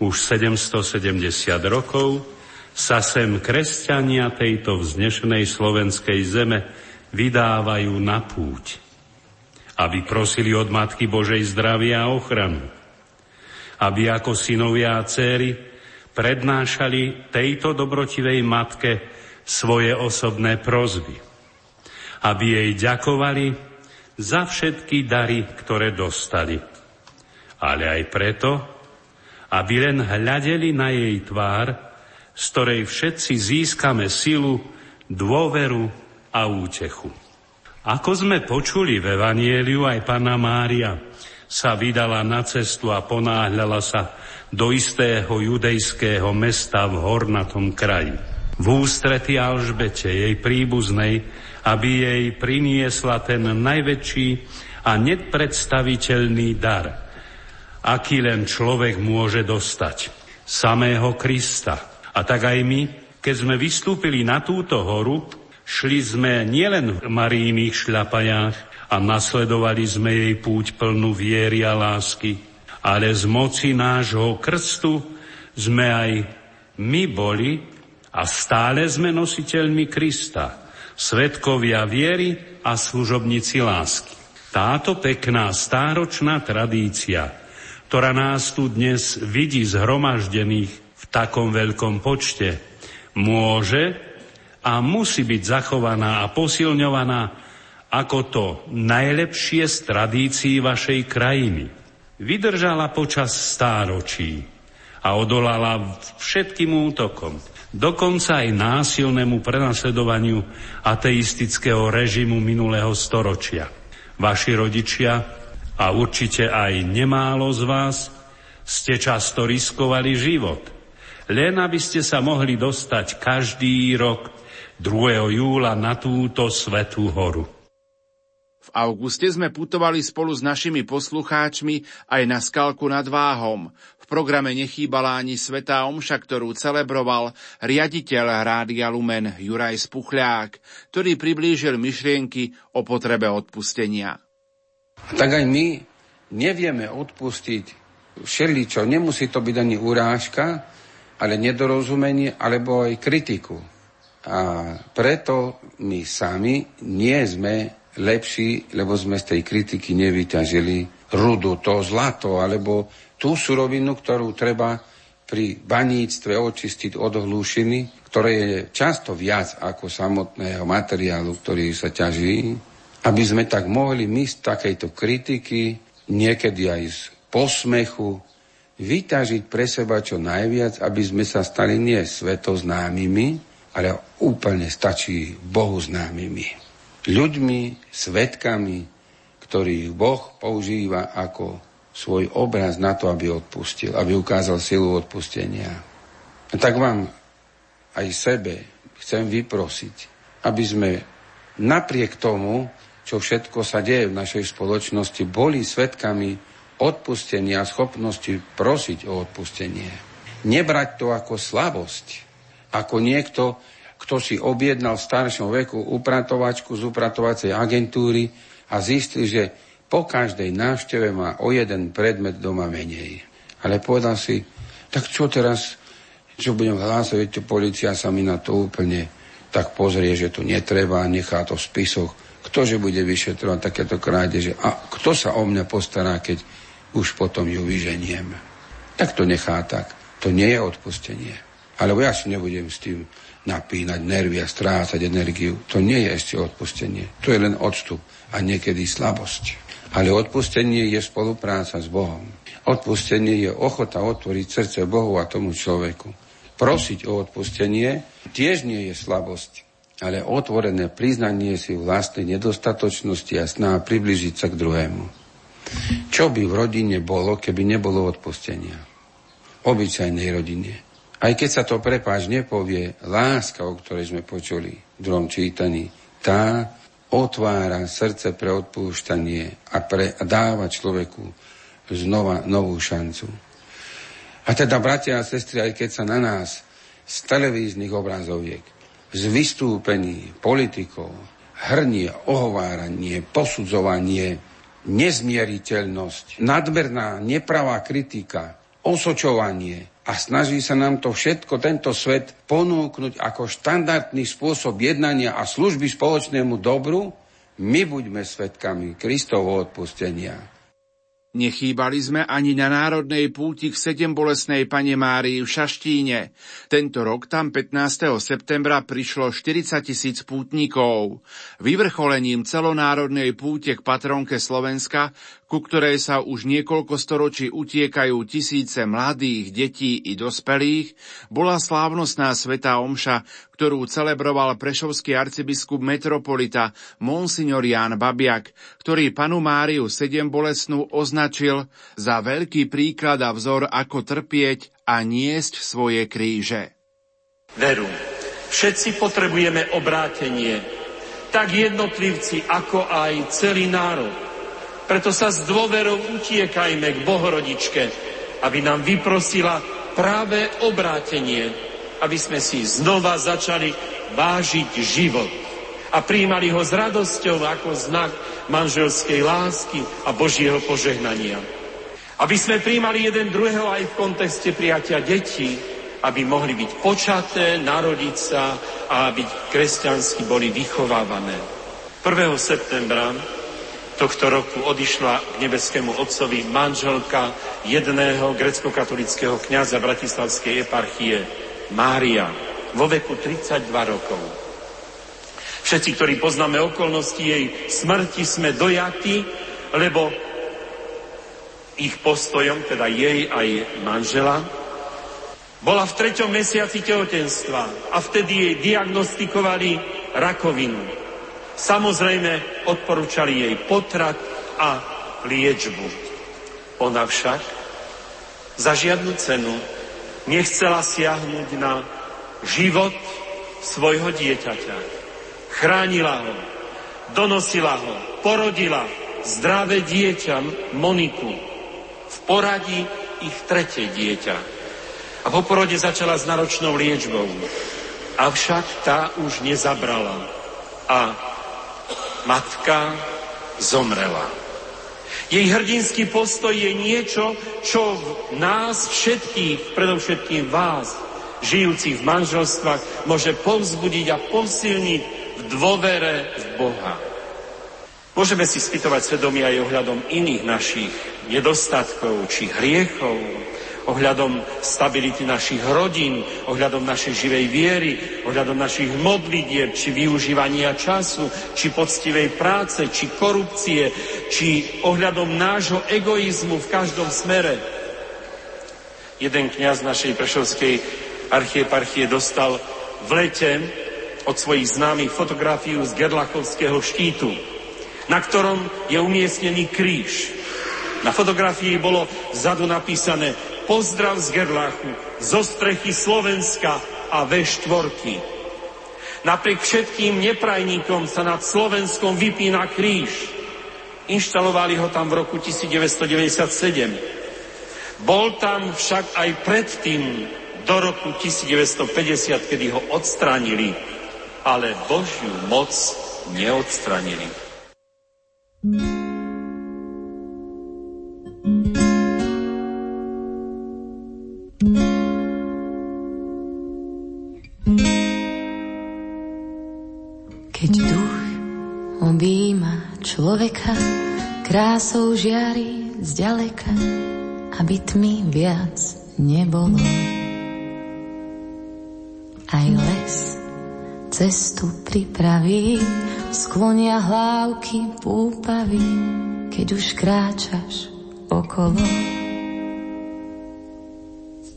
Už 770 rokov sa sem kresťania tejto vznešenej slovenskej zeme vydávajú na púť, aby prosili od Matky Božej zdravia a ochranu, aby ako synovia a céry prednášali tejto dobrotivej matke svoje osobné prozby aby jej ďakovali za všetky dary, ktoré dostali. Ale aj preto, aby len hľadeli na jej tvár, z ktorej všetci získame silu, dôveru a útechu. Ako sme počuli v Evanieliu, aj Pana Mária sa vydala na cestu a ponáhľala sa do istého judejského mesta v hornatom kraji. V ústrety Alžbete, jej príbuznej, aby jej priniesla ten najväčší a nepredstaviteľný dar, aký len človek môže dostať. Samého Krista. A tak aj my, keď sme vystúpili na túto horu, šli sme nielen v Marijných šľapajách a nasledovali sme jej púť plnú viery a lásky, ale z moci nášho krstu sme aj my boli a stále sme nositeľmi Krista svetkovia viery a služobníci lásky. Táto pekná stáročná tradícia, ktorá nás tu dnes vidí zhromaždených v takom veľkom počte, môže a musí byť zachovaná a posilňovaná ako to najlepšie z tradícií vašej krajiny. Vydržala počas stáročí a odolala všetkým útokom dokonca aj násilnému prenasledovaniu ateistického režimu minulého storočia. Vaši rodičia a určite aj nemálo z vás ste často riskovali život, len aby ste sa mohli dostať každý rok 2. júla na túto svetú horu. V auguste sme putovali spolu s našimi poslucháčmi aj na skalku nad Váhom, programe nechýbala ani Svetá Omša, ktorú celebroval riaditeľ Rádia Lumen Juraj Spuchľák, ktorý priblížil myšlienky o potrebe odpustenia. Tak aj my nevieme odpustiť všeličo. Nemusí to byť ani urážka, ale nedorozumenie, alebo aj kritiku. A preto my sami nie sme lepší, lebo sme z tej kritiky nevyťažili rudu, to zlato, alebo tú surovinu, ktorú treba pri baníctve očistiť od hlušiny, ktoré je často viac ako samotného materiálu, ktorý sa ťaží, aby sme tak mohli my z takejto kritiky, niekedy aj z posmechu, vyťažiť pre seba čo najviac, aby sme sa stali nie svetoznámymi, ale úplne stačí Bohu známymi. Ľuďmi, svetkami, ktorých Boh používa ako svoj obraz na to, aby odpustil, aby ukázal silu odpustenia. A tak vám aj sebe chcem vyprosiť, aby sme napriek tomu, čo všetko sa deje v našej spoločnosti, boli svetkami odpustenia a schopnosti prosiť o odpustenie. Nebrať to ako slabosť, ako niekto, kto si objednal v staršom veku upratovačku z upratovacej agentúry a zistil, že po každej návšteve má o jeden predmet doma menej. Ale povedal si, tak čo teraz, čo budem hlásať, viete, policia sa mi na to úplne tak pozrie, že to netreba, nechá to v spisoch. Ktože bude vyšetrovať takéto krádeže? A kto sa o mňa postará, keď už potom ju vyženiem? tak to nechá tak. To nie je odpustenie. Alebo ja si nebudem s tým napínať nervy a strácať energiu. To nie je ešte odpustenie. To je len odstup a niekedy slabosť. Ale odpustenie je spolupráca s Bohom. Odpustenie je ochota otvoriť srdce Bohu a tomu človeku. Prosiť o odpustenie tiež nie je slabosť, ale otvorené priznanie si vlastnej nedostatočnosti a sná približiť sa k druhému. Čo by v rodine bolo, keby nebolo odpustenia? Obyčajnej rodine. Aj keď sa to prepáč nepovie, láska, o ktorej sme počuli v druhom čítaní, tá otvára srdce pre odpúštanie a, pre, a dáva človeku znova novú šancu. A teda, bratia a sestry, aj keď sa na nás z televíznych obrazoviek, z vystúpení politikov, hrnie, ohováranie, posudzovanie, nezmieriteľnosť, nadmerná, nepravá kritika, osočovanie a snaží sa nám to všetko, tento svet, ponúknuť ako štandardný spôsob jednania a služby spoločnému dobru, my buďme svetkami Kristovho odpustenia. Nechýbali sme ani na národnej púti k sedem bolesnej pane Márii v Šaštíne. Tento rok tam 15. septembra prišlo 40 tisíc pútnikov. Vyvrcholením celonárodnej púte k patronke Slovenska ku ktorej sa už niekoľko storočí utiekajú tisíce mladých, detí i dospelých, bola slávnostná sveta omša, ktorú celebroval prešovský arcibiskup metropolita Monsignor Ján Babiak, ktorý panu Máriu sedem bolesnú označil za veľký príklad a vzor, ako trpieť a niesť svoje kríže. Veru, všetci potrebujeme obrátenie, tak jednotlivci, ako aj celý národ. Preto sa s dôverou utiekajme k Bohorodičke, aby nám vyprosila práve obrátenie, aby sme si znova začali vážiť život a príjmali ho s radosťou ako znak manželskej lásky a Božieho požehnania. Aby sme príjmali jeden druhého aj v kontexte prijatia detí, aby mohli byť počaté, narodiť sa a aby kresťansky boli vychovávané. 1. septembra tohto roku odišla k nebeskému otcovi manželka jedného grecko-katolického kniaza Bratislavskej eparchie, Mária, vo veku 32 rokov. Všetci, ktorí poznáme okolnosti jej smrti, sme dojatí, lebo ich postojom, teda jej aj manžela, bola v treťom mesiaci tehotenstva a vtedy jej diagnostikovali rakovinu. Samozrejme, odporúčali jej potrat a liečbu. Ona však za žiadnu cenu nechcela siahnuť na život svojho dieťaťa. Chránila ho, donosila ho, porodila zdravé dieťa Moniku. V poradí ich tretie dieťa. A po porode začala s náročnou liečbou. Avšak tá už nezabrala. A matka zomrela. Jej hrdinský postoj je niečo, čo v nás všetkých, predovšetkým vás, žijúcich v manželstvách, môže povzbudiť a posilniť v dôvere v Boha. Môžeme si spýtovať svedomie aj ohľadom iných našich nedostatkov či hriechov, ohľadom stability našich rodín, ohľadom našej živej viery, ohľadom našich modlitieb, či využívania času, či poctivej práce, či korupcie, či ohľadom nášho egoizmu v každom smere. Jeden kňaz našej prešovskej archieparchie dostal v lete od svojich známych fotografiu z Gerlachovského štítu, na ktorom je umiestnený kríž. Na fotografii bolo vzadu napísané pozdrav z Gerlachu, zo strechy Slovenska a V4. Napriek všetkým neprajníkom sa nad Slovenskom vypína kríž. Inštalovali ho tam v roku 1997. Bol tam však aj predtým, do roku 1950, kedy ho odstránili, ale Božiu moc neodstranili. objíma človeka, krásou žiari zďaleka. aby tmy viac nebolo. Aj les cestu pripraví, sklonia hlávky púpavy, keď už kráčaš okolo.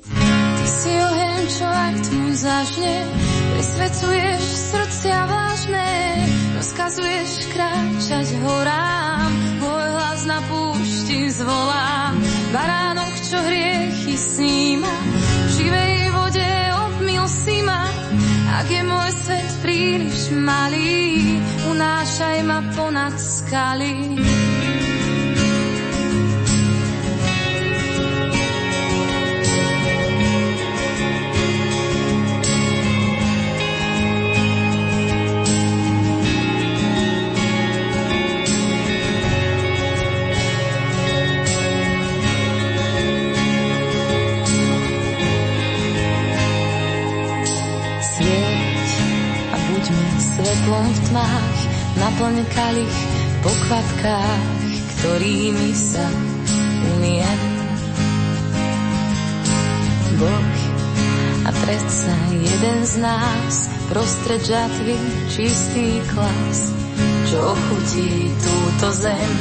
Ty si oheň, čo aj tmu zažne, presvedcuješ srdcia vážne, rozkazuješ kráčať horám, môj hlas na púšti zvolá, baránok, čo hriechy sníma, v živej vode obmil si ma, ak je môj svet príliš malý, unášaj ma ponad skaly. Kvapkách, ktorými sa umiem. Boh a predsa jeden z nás, prostred žatvy čistý klas, čo ochutí túto zem.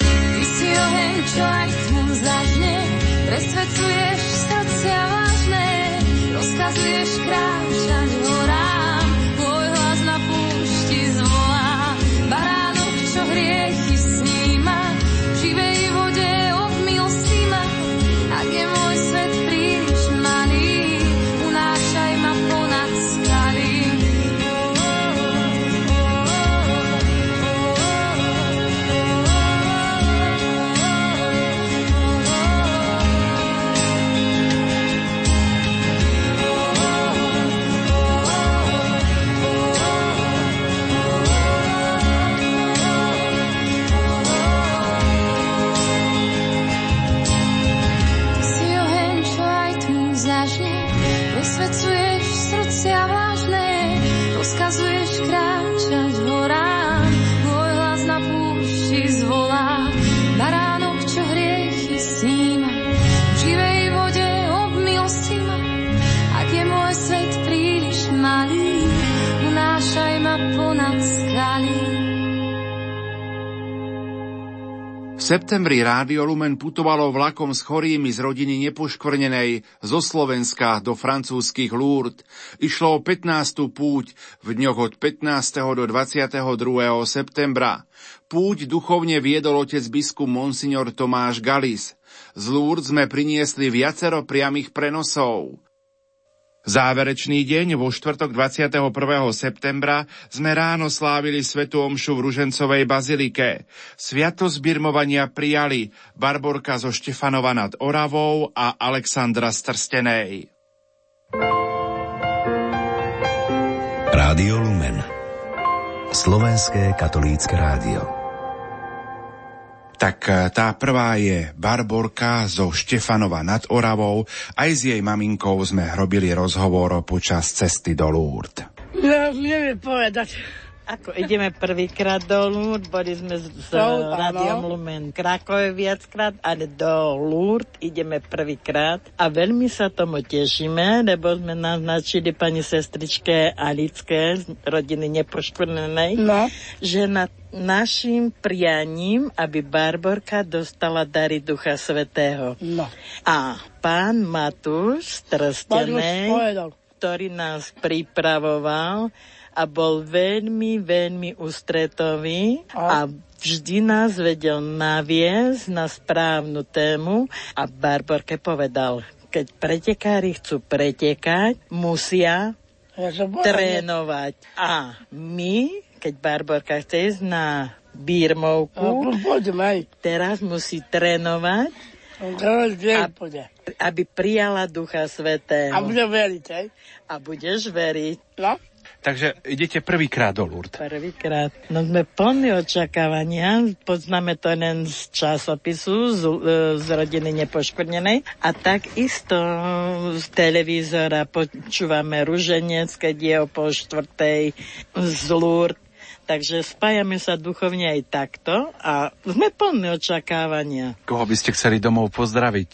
Ty si oheň, čo aj tmu zažne, presvedcuješ srdcia vážne, rozkazuješ kráčať horám, septembri Rádio Lumen putovalo vlakom s chorými z rodiny nepoškvrnenej zo Slovenska do francúzskych Lourdes. Išlo o 15. púť v dňoch od 15. do 22. septembra. Púť duchovne viedol otec biskup Monsignor Tomáš Galis. Z Lourdes sme priniesli viacero priamých prenosov. Záverečný deň vo štvrtok 21. septembra sme ráno slávili Svetu Omšu v Ružencovej bazilike. Sviatosť birmovania prijali Barborka zo Štefanova nad Oravou a Alexandra z Trstenej. Rádio Lumen Slovenské katolícke rádio tak e, tá prvá je Barborka zo Štefanova nad Oravou. Aj s jej maminkou sme robili rozhovor počas cesty do Lourdes. Už neviem povedať. Ako ideme prvýkrát do Lourdes, boli sme s, s No, Rádiom. Lumen Krakove viackrát, ale do Lourdes ideme prvýkrát a veľmi sa tomu tešíme, lebo sme naznačili pani sestričke Alické z rodiny Nepoškvrnenej, no. že na našim prianím, aby Barborka dostala dary Ducha Svetého. No. A pán Matúš Trstenej, ktorý nás pripravoval a bol veľmi, veľmi ústretový a vždy nás vedel naviesť na správnu tému a Barborke povedal, keď pretekári chcú pretekať, musia Ja trénovať. A my, keď Barborka chce ísť na Bírmovku, No, aj. teraz musí trénovať, pôjde. aby prijala Ducha Svetého. A bude veriť, hej? A budeš veriť. No. Takže idete prvýkrát do Lourdes. Prvýkrát. No sme plní očakávania, poznáme to len z časopisu, z, e, z rodiny nepoškvrnenej a takisto z televízora počúvame Ruženec, keď je o pol štvrtej z Lourdes. Takže spájame sa duchovne aj takto a sme plné očakávania. Koho by ste chceli domov pozdraviť?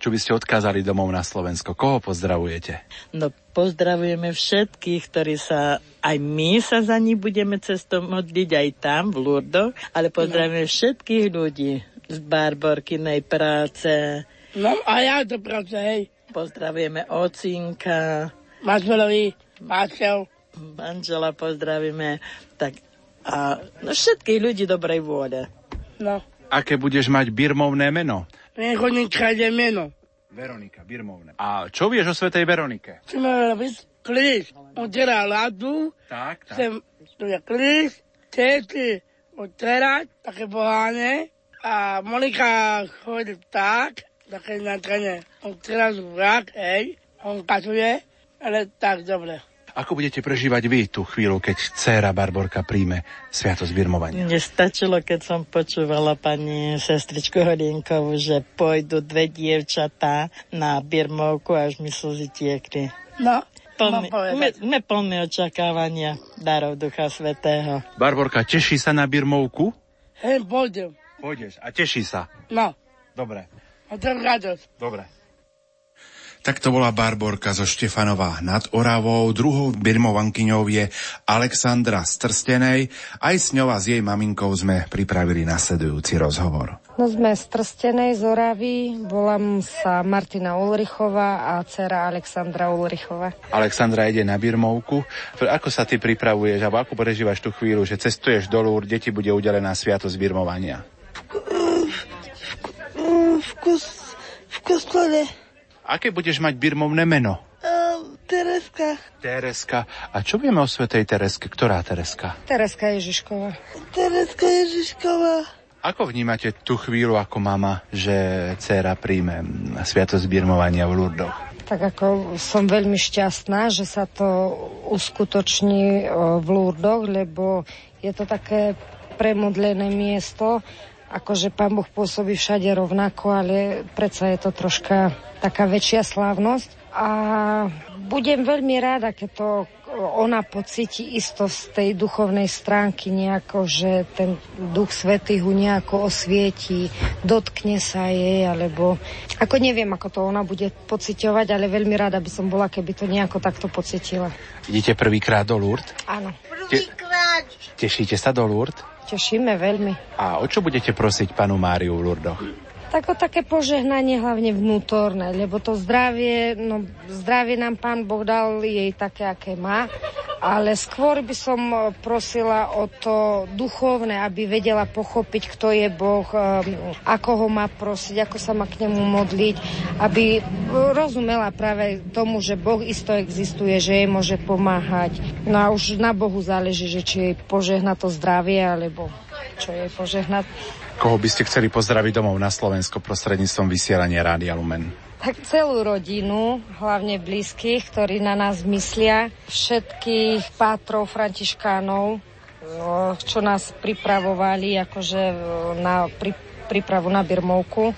Čo by ste odkázali domov na Slovensko? Koho pozdravujete? No pozdravujeme všetkých, ktorí sa, aj my sa za nich budeme cestou modliť aj tam v Lurdoch, ale pozdravujeme no. všetkých ľudí z Barborkinej práce. No a ja do práce, hej. Pozdravujeme ocinka. Manželovi, manžel. Manžela pozdravíme. Tak a no, všetkých ľudí dobrej vôle. No. Aké budeš mať birmovné meno? Veronika je meno. Veronika, birmovné. A čo vieš o svetej Veronike? Chceme robiť klíš. On teda ladu. Tak, tak. Chcem, tu je klíš, cesty odterať, také boháne. A Monika chodí tak, také na trene. On teraz vrak, hej, on kasuje, ale tak dobre. Ako budete prežívať vy tú chvíľu, keď dcéra Barborka príjme sviatosť birmovania? Mne stačilo, keď som počúvala pani sestričku Hodinkovú, že pôjdu dve dievčatá na birmovku, až mi slzy tiekli. No, Plný, my plné očakávania darov Ducha Svetého. Barborka, teší sa na birmovku? Hej, pôjdem. Pôjdeš a teší sa? No. Dobre. A to radosť. Dobre. Tak to bola Barborka zo Štefanová nad Oravou, druhou birmovankyňou je Alexandra Strstenej. Aj s ňou a s jej maminkou sme pripravili nasledujúci rozhovor. No sme z Trstenej z Oravy, volám sa Martina Ulrichová a dcera Alexandra Ulrichová. Alexandra ide na Birmovku. Ako sa ty pripravuješ, alebo ako prežívaš tú chvíľu, že cestuješ do Lúr, deti bude udelená sviatosť birmovania? V, v, kus, v kostole. Aké budeš mať birmovné meno? Uh, Tereska. Tereska. A čo vieme o svetej Tereske? Ktorá Tereska? Tereska Ježišková. Tereska Ježišková. Ako vnímate tú chvíľu ako mama, že dcera príjme sviatosť birmovania v Lurdoch? Tak ako som veľmi šťastná, že sa to uskutoční v Lurdoch, lebo je to také premodlené miesto akože pán Boh pôsobí všade rovnako, ale predsa je to troška taká väčšia slávnosť. A budem veľmi rada, keď to ona pocíti isto z tej duchovnej stránky nejako, že ten duch svetý ho nejako osvietí, dotkne sa jej, alebo ako neviem, ako to ona bude pociťovať, ale veľmi rada by som bola, keby to nejako takto pocitila. Idete prvýkrát do Lourdes? Áno. Prvýkrát. Te- tešíte sa do Lourdes? Tešíme veľmi. A o čo budete prosiť panu Máriu v Lurdoch? Tak o také požehnanie hlavne vnútorné, lebo to zdravie, no zdravie nám pán Boh dal jej také, aké má, ale skôr by som prosila o to duchovné, aby vedela pochopiť, kto je Boh, ako ho má prosiť, ako sa má k nemu modliť, aby rozumela práve tomu, že Boh isto existuje, že jej môže pomáhať. No a už na Bohu záleží, že či jej požehna to zdravie, alebo čo jej požehnať. Koho by ste chceli pozdraviť domov na Slovensko prostredníctvom vysielania Rádia Lumen? Tak celú rodinu, hlavne blízkych, ktorí na nás myslia, všetkých pátrov františkánov, čo nás pripravovali akože na pri, prípravu na Birmovku.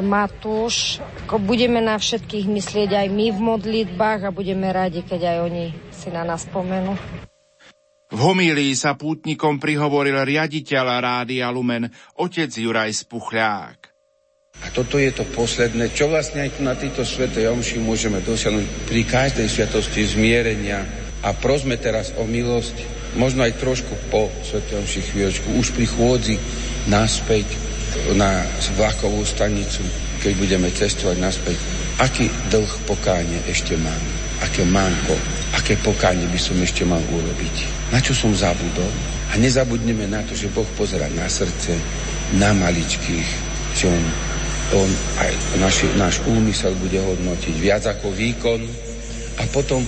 Matúš, budeme na všetkých myslieť aj my v modlitbách a budeme radi, keď aj oni si na nás spomenú. V homílii sa pútnikom prihovoril riaditeľ Rádia Lumen, otec Juraj Spuchľák. A toto je to posledné, čo vlastne aj na tejto svetej omši môžeme dosiahnuť pri každej sviatosti zmierenia. A prosme teraz o milosť, možno aj trošku po svetej omši chvíľočku, už pri chôdzi naspäť na vlakovú stanicu, keď budeme cestovať naspäť. Aký dlh pokáne ešte mám? Aké manko? Aké pokáne by som ešte mal urobiť? na čo som zabudol. A nezabudneme na to, že Boh pozera na srdce, na maličkých, že On, on aj naši, náš úmysel bude hodnotiť viac ako výkon a potom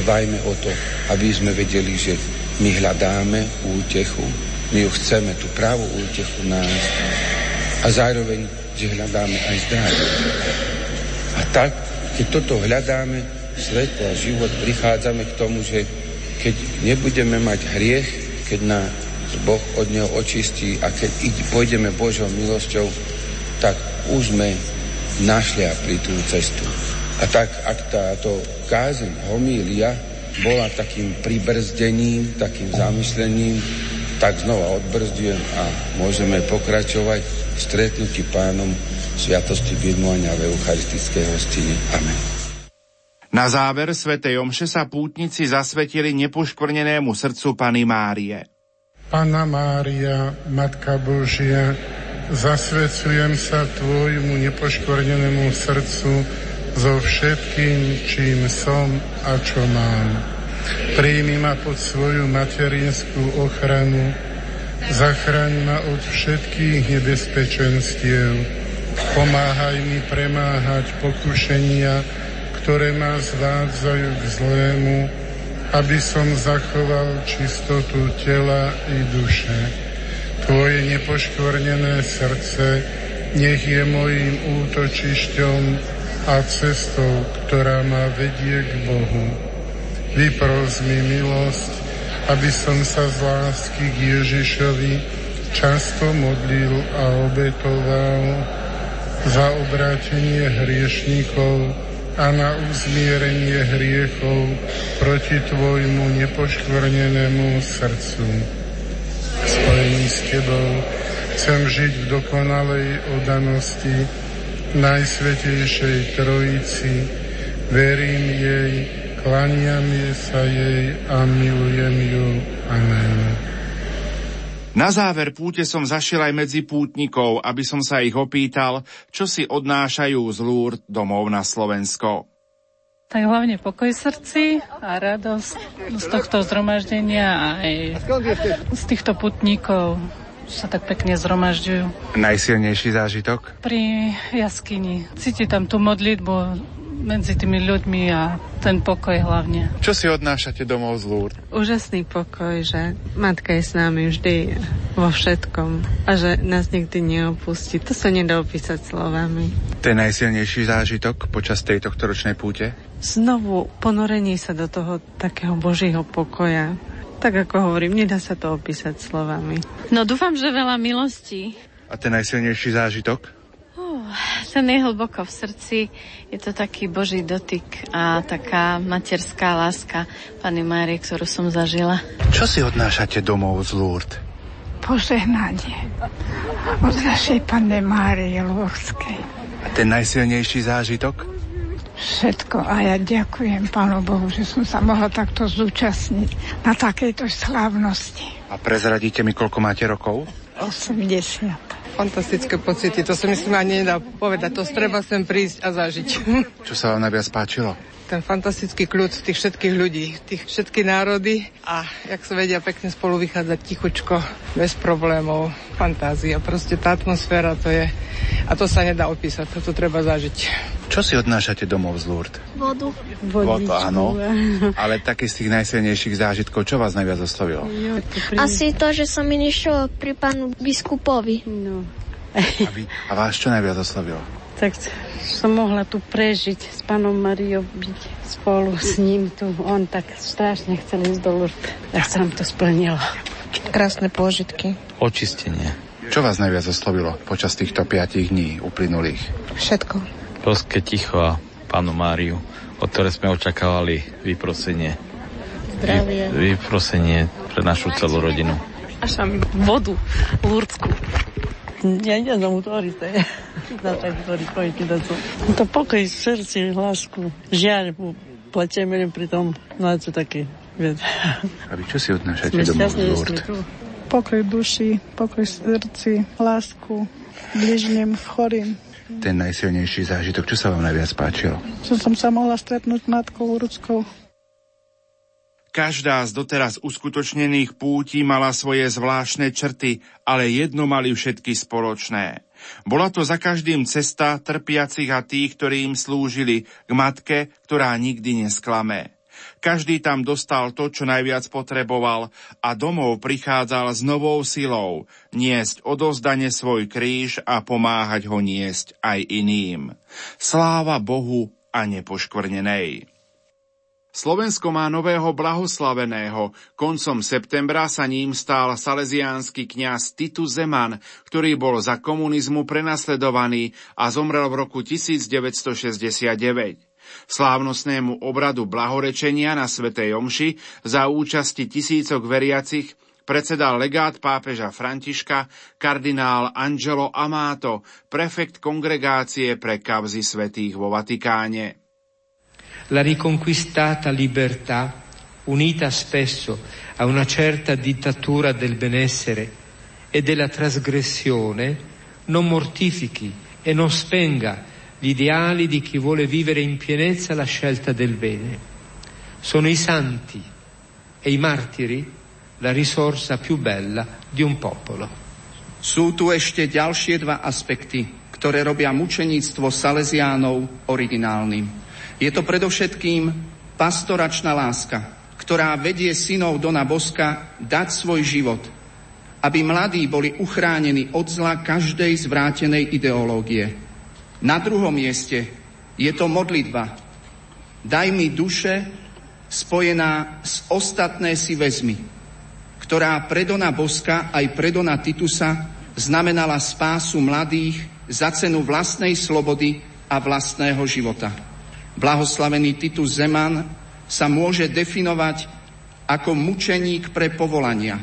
dbajme o to, aby sme vedeli, že my hľadáme útechu, my ju chceme, tú pravú útechu nájsť a zároveň, že hľadáme aj zdravie. A tak, keď toto hľadáme, svetlo a život, prichádzame k tomu, že keď nebudeme mať hriech, keď nás Boh od neho očistí a keď pôjdeme Božou milosťou, tak už sme našli pri tú cestu. A tak, ak táto kázeň, homília bola takým pribrzdením, takým zamyslením, tak znova odbrzdujem a môžeme pokračovať v stretnutí pánom sviatosti birmovania v eucharistickej hostine. Amen. Na záver svätej Omše sa pútnici zasvetili nepoškvrnenému srdcu Pany Márie. Pana Mária, Matka Božia, zasvecujem sa Tvojmu nepoškvrnenému srdcu so všetkým, čím som a čo mám. Príjmi ma pod svoju materinskú ochranu, zachraň ma od všetkých nebezpečenstiev, pomáhaj mi premáhať pokušenia, ktoré ma zvádzajú k zlému, aby som zachoval čistotu tela i duše. Tvoje nepoškvrnené srdce nech je mojím útočišťom a cestou, ktorá ma vedie k Bohu. Vypros mi milosť, aby som sa z lásky k Ježišovi často modlil a obetoval za obrátenie hriešníkov a na uzmierenie hriechov proti Tvojmu nepoškvrnenému srdcu. Spojený s Tebou chcem žiť v dokonalej odanosti Najsvetejšej Trojici, verím jej, klaniam sa jej a milujem ju. Amen. Na záver púte som zašiel aj medzi pútnikov, aby som sa ich opýtal, čo si odnášajú z Lúr domov na Slovensko. Tak hlavne pokoj srdci a radosť z tohto zhromaždenia a aj z týchto putníkov sa tak pekne zhromažďujú. Najsilnejší zážitok? Pri jaskyni. Cíti tam tú modlitbu medzi tými ľuďmi a ten pokoj hlavne. Čo si odnášate domov z Lúr? Úžasný pokoj, že matka je s nami vždy vo všetkom a že nás nikdy neopustí. To sa nedá opísať slovami. To je najsilnejší zážitok počas tejto ročnej púte? Znovu ponorenie sa do toho takého božieho pokoja. Tak ako hovorím, nedá sa to opísať slovami. No dúfam, že veľa milostí. A ten najsilnejší zážitok? Ten je hlboko v srdci. Je to taký Boží dotyk a taká materská láska Pani Márie, ktorú som zažila. Čo si odnášate domov z Lourdes? Požehnanie od našej Pane Márie Lúrskej. A ten najsilnejší zážitok? Všetko a ja ďakujem Pánu Bohu, že som sa mohla takto zúčastniť na takejto slávnosti. A prezradíte mi, koľko máte rokov? 80 fantastické pocity, to sa myslím ani nedá povedať, to treba sem prísť a zažiť. Čo sa vám najviac páčilo? Ten fantastický kľud tých všetkých ľudí, tých všetky národy a jak sa vedia pekne spolu vychádzať tichučko, bez problémov, fantázia. Proste tá atmosféra to je a to sa nedá opísať, to treba zažiť. Čo si odnášate domov z Lourdes? Vodu. Vodu, áno. Ale taký z tých najsilnejších zážitkov, čo vás najviac oslovilo? Asi to, že som mi nešiel pri pánu biskupovi. No. A, vy, a vás čo najviac oslovilo? Tak som mohla tu prežiť s pánom Mariou, byť spolu s ním tu. On tak strašne chcel ísť do Lourdes. Tak sa to splnilo. Krásne pôžitky. Očistenie. Čo vás najviac oslovilo počas týchto piatich dní uplynulých? Všetko. Boské ticho a pánu Máriu, od ktoré sme očakávali vyprosenie. Zdravie. Vy, vyprosenie pre našu celú rodinu. Až vodu lúrdsku. Ja nie znam utvoriť, to je. Da tak utvoriť pojky da to. To pokoj v srdci, lásku, žiaľ, pletieme pri tom, no to taký, A vy čo si odnášate domov z Lourdes? pokoj duši, pokoj srdci, lásku bližným, chorým. Ten najsilnejší zážitok, čo sa vám najviac páčilo? Čo som sa mohla stretnúť s matkou ľudskou. Každá z doteraz uskutočnených pútí mala svoje zvláštne črty, ale jedno mali všetky spoločné. Bola to za každým cesta trpiacich a tých, ktorí im slúžili, k matke, ktorá nikdy nesklamé. Každý tam dostal to, čo najviac potreboval a domov prichádzal s novou silou niesť odozdane svoj kríž a pomáhať ho niesť aj iným. Sláva Bohu a nepoškvrnenej. Slovensko má nového blahoslaveného. Koncom septembra sa ním stál salesiánsky kňaz Titus Zeman, ktorý bol za komunizmu prenasledovaný a zomrel v roku 1969. Slávnostnému obradu blahorečenia na Svetej Omši za účasti tisícok veriacich predsedal legát pápeža Františka kardinál Angelo Amato, prefekt kongregácie pre kavzy svetých vo Vatikáne. La riconquistata libertà, unita spesso a una certa dittatura del benessere e della trasgressione, non mortifichi e non spenga gli ideali di chi vuole vivere in pienezza la scelta del bene. Sono i santi e i martiri la risorsa più bella di un popolo. Sú tu ešte ďalšie dva aspekty, ktoré robia mučeníctvo Salesiánov originálnym. Je to predovšetkým pastoračná láska, ktorá vedie synov Dona Boska dať svoj život, aby mladí boli uchránení od zla každej zvrátenej ideológie. Na druhom mieste je to modlitba. Daj mi duše spojená s ostatné si vezmi ktorá pre Boska aj pre Titusa znamenala spásu mladých za cenu vlastnej slobody a vlastného života. Blahoslavený Titus Zeman sa môže definovať ako mučeník pre povolania.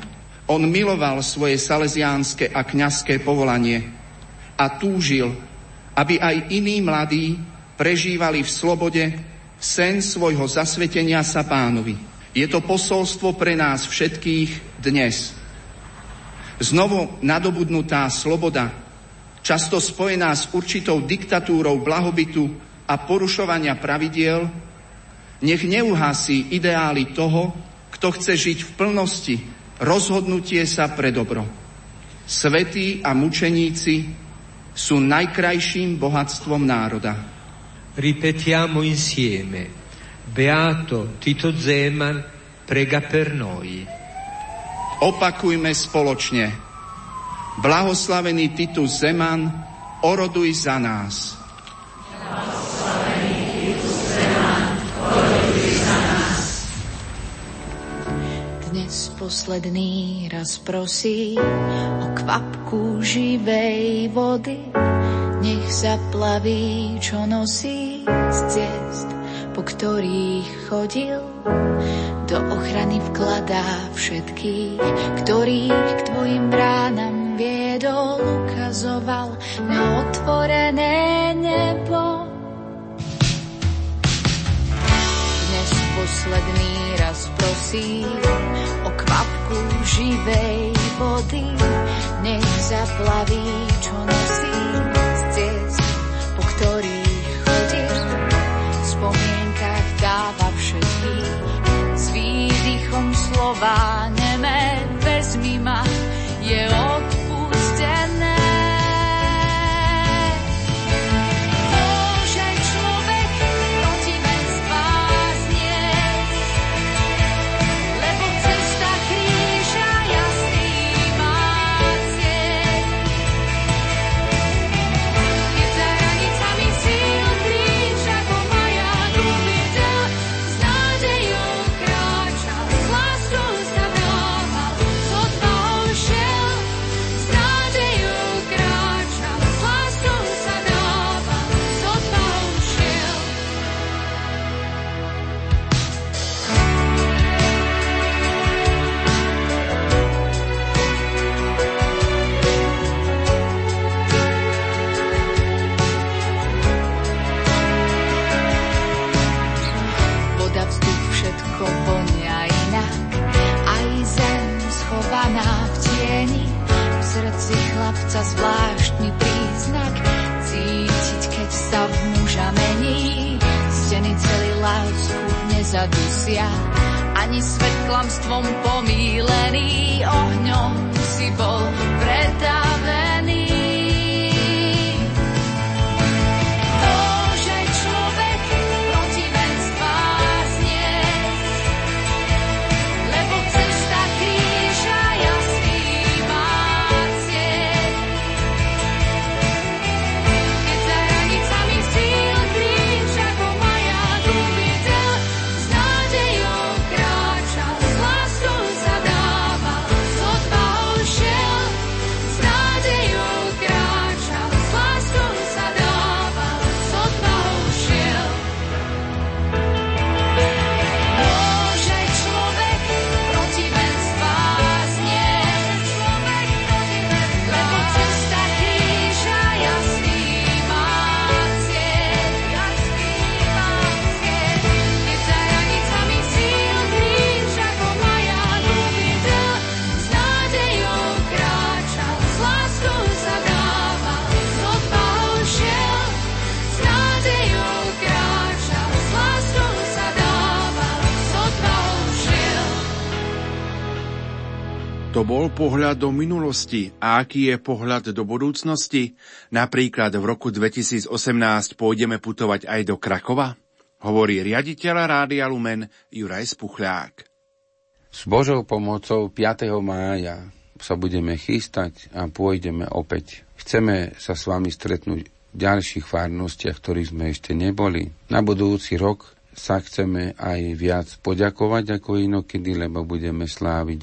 On miloval svoje salesiánske a kňazské povolanie a túžil, aby aj iní mladí prežívali v slobode sen svojho zasvetenia sa pánovi. Je to posolstvo pre nás všetkých dnes. Znovu nadobudnutá sloboda, často spojená s určitou diktatúrou blahobytu a porušovania pravidiel, nech neuhasí ideály toho, kto chce žiť v plnosti rozhodnutie sa pre dobro. Svetí a mučeníci sú najkrajším bohatstvom národa. Ripetiamo insieme. Beato Tito Zeman prega per noi. Opakujme spoločne. Blahoslavený Titus Zeman, oroduj za nás. Dnes posledný raz prosí o kvapku živej vody, nech zaplaví, čo nosí z ciest po ktorých chodil, do ochrany vkladá všetkých, ktorých k tvojim bránam viedol, ukazoval na otvorené nebo. Posledný raz prosím o kvapku živej vody, nech zaplaví, čo nosí zadusia, ani svetklamstvom pomílený ohňom si bol predavený. To bol pohľad do minulosti a aký je pohľad do budúcnosti? Napríklad v roku 2018 pôjdeme putovať aj do Krakova? Hovorí riaditeľ Rádia Lumen Juraj Spuchľák. S Božou pomocou 5. mája sa budeme chystať a pôjdeme opäť. Chceme sa s vami stretnúť v ďalších farnostiach, ktorých sme ešte neboli. Na budúci rok sa chceme aj viac poďakovať ako inokedy, lebo budeme sláviť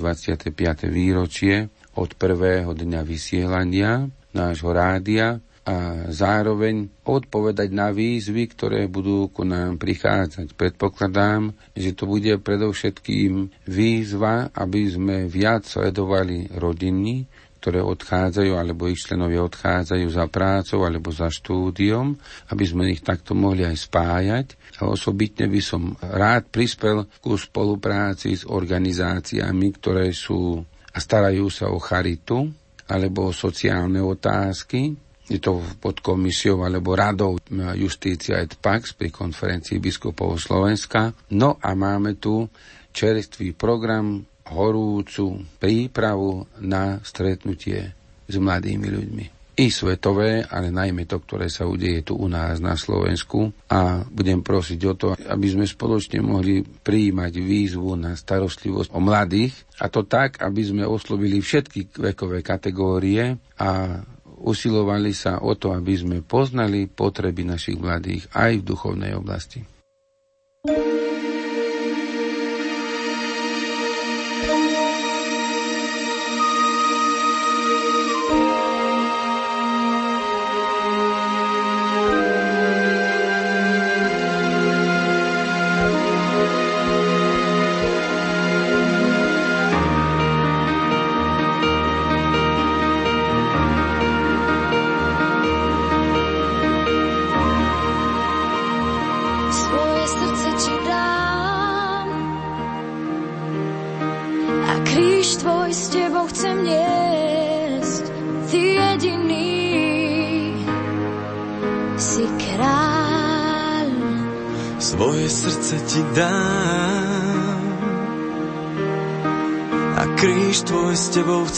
25. výročie od prvého dňa vysielania nášho rádia a zároveň odpovedať na výzvy, ktoré budú ku nám prichádzať. Predpokladám, že to bude predovšetkým výzva, aby sme viac sledovali rodiny, ktoré odchádzajú, alebo ich členovia odchádzajú za prácou alebo za štúdiom, aby sme ich takto mohli aj spájať. A osobitne by som rád prispel ku spolupráci s organizáciami, ktoré sú a starajú sa o charitu alebo o sociálne otázky. Je to pod komisiou alebo radou Justícia et Pax pri konferencii biskupov Slovenska. No a máme tu čerstvý program horúcu prípravu na stretnutie s mladými ľuďmi. I svetové, ale najmä to, ktoré sa udeje tu u nás na Slovensku. A budem prosiť o to, aby sme spoločne mohli prijímať výzvu na starostlivosť o mladých. A to tak, aby sme oslovili všetky vekové kategórie a usilovali sa o to, aby sme poznali potreby našich mladých aj v duchovnej oblasti.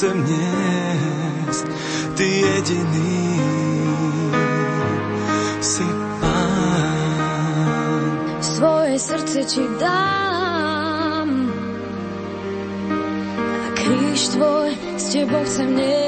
Chcem niesť, ty jediný si pán. Svoje srdce ti dám. A kríž tvoj s tebou chcem niesť,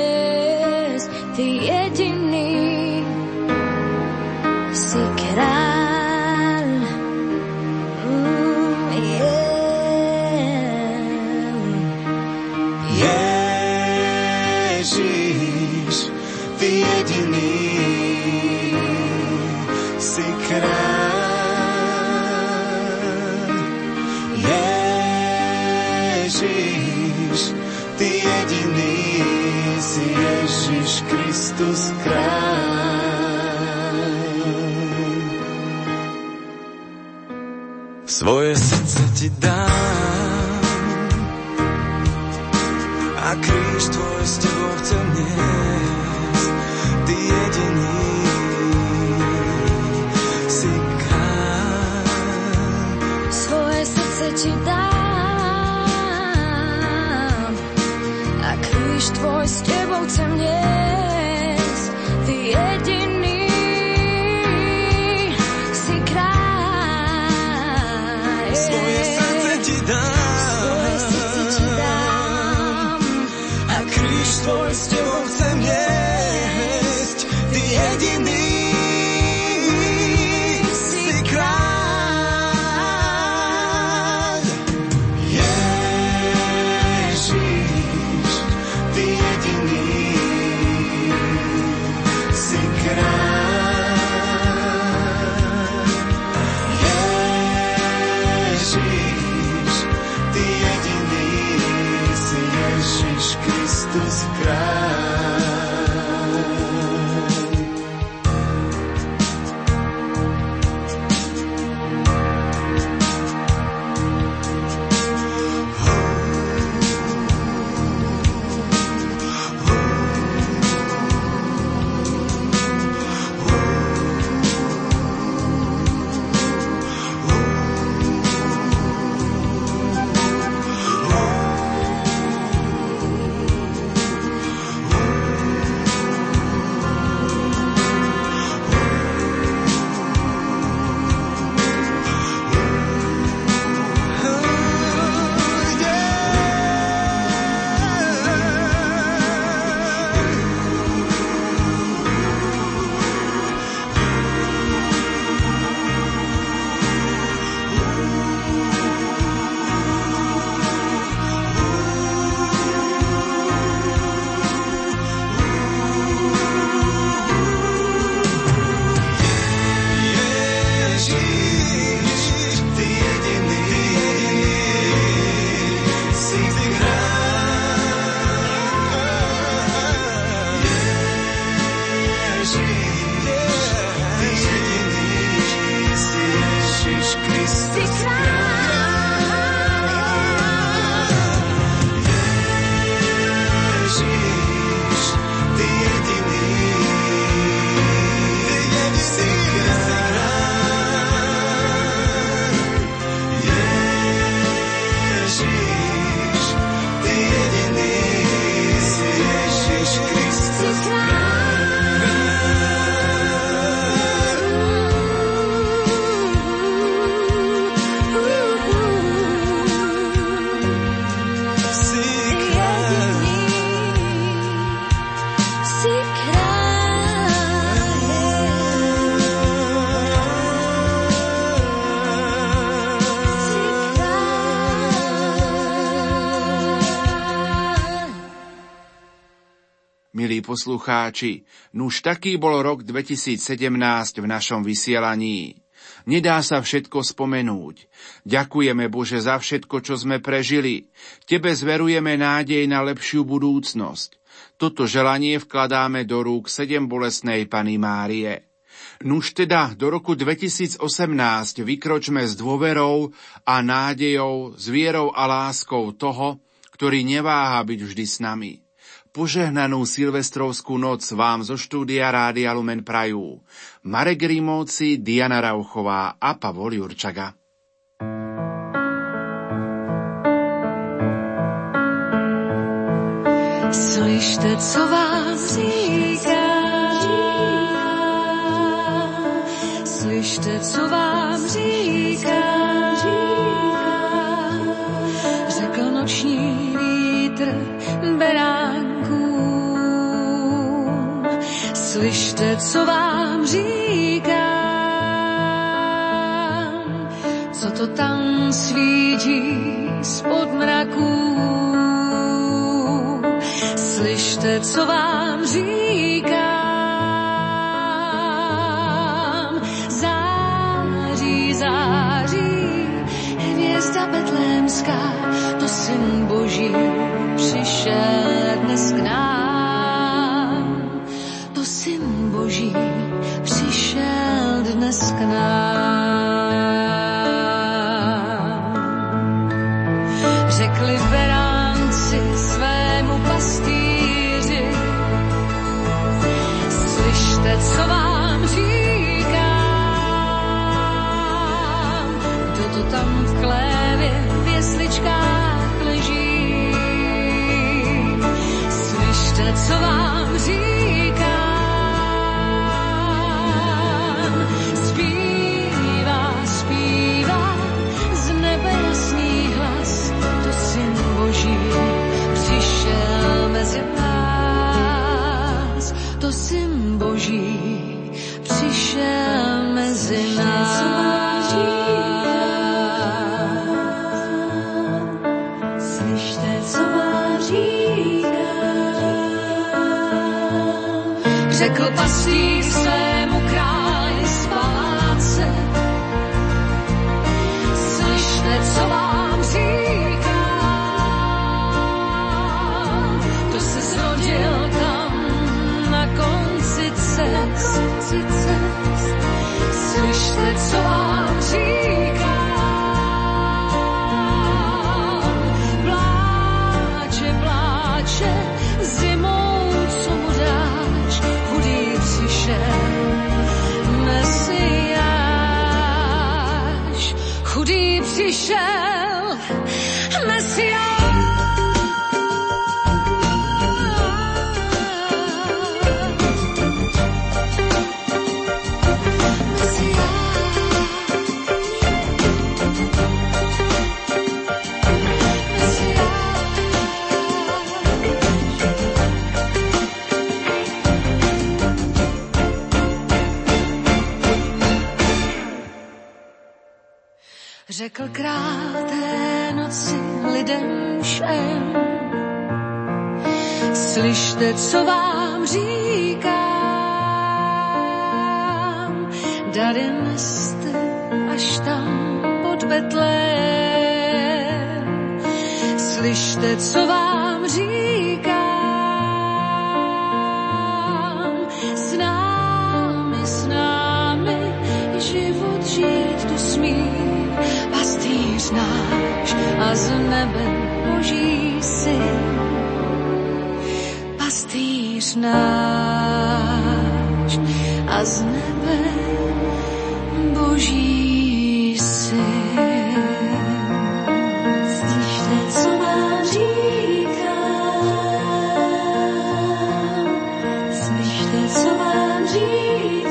poslucháči, nuž taký bol rok 2017 v našom vysielaní. Nedá sa všetko spomenúť. Ďakujeme Bože za všetko, čo sme prežili. Tebe zverujeme nádej na lepšiu budúcnosť. Toto želanie vkladáme do rúk sedem bolesnej Pany Márie. Nuž teda do roku 2018 vykročme s dôverou a nádejou, s vierou a láskou toho, ktorý neváha byť vždy s nami. Požehnanú silvestrovskú noc vám zo štúdia Rádia Lumen prajú Marek Rímovci, Diana Rauchová a Pavol Jurčaga. Slyšte, co vám říká, slyšte, co vám říká, řekl noční vítr berán slyšte, co vám říkám, co to tam svítí spod mraků. Slyšte, co vám říkám, září, září, hvězda betlémská, to syn Boží přišel dnes k nám. Přišel dnes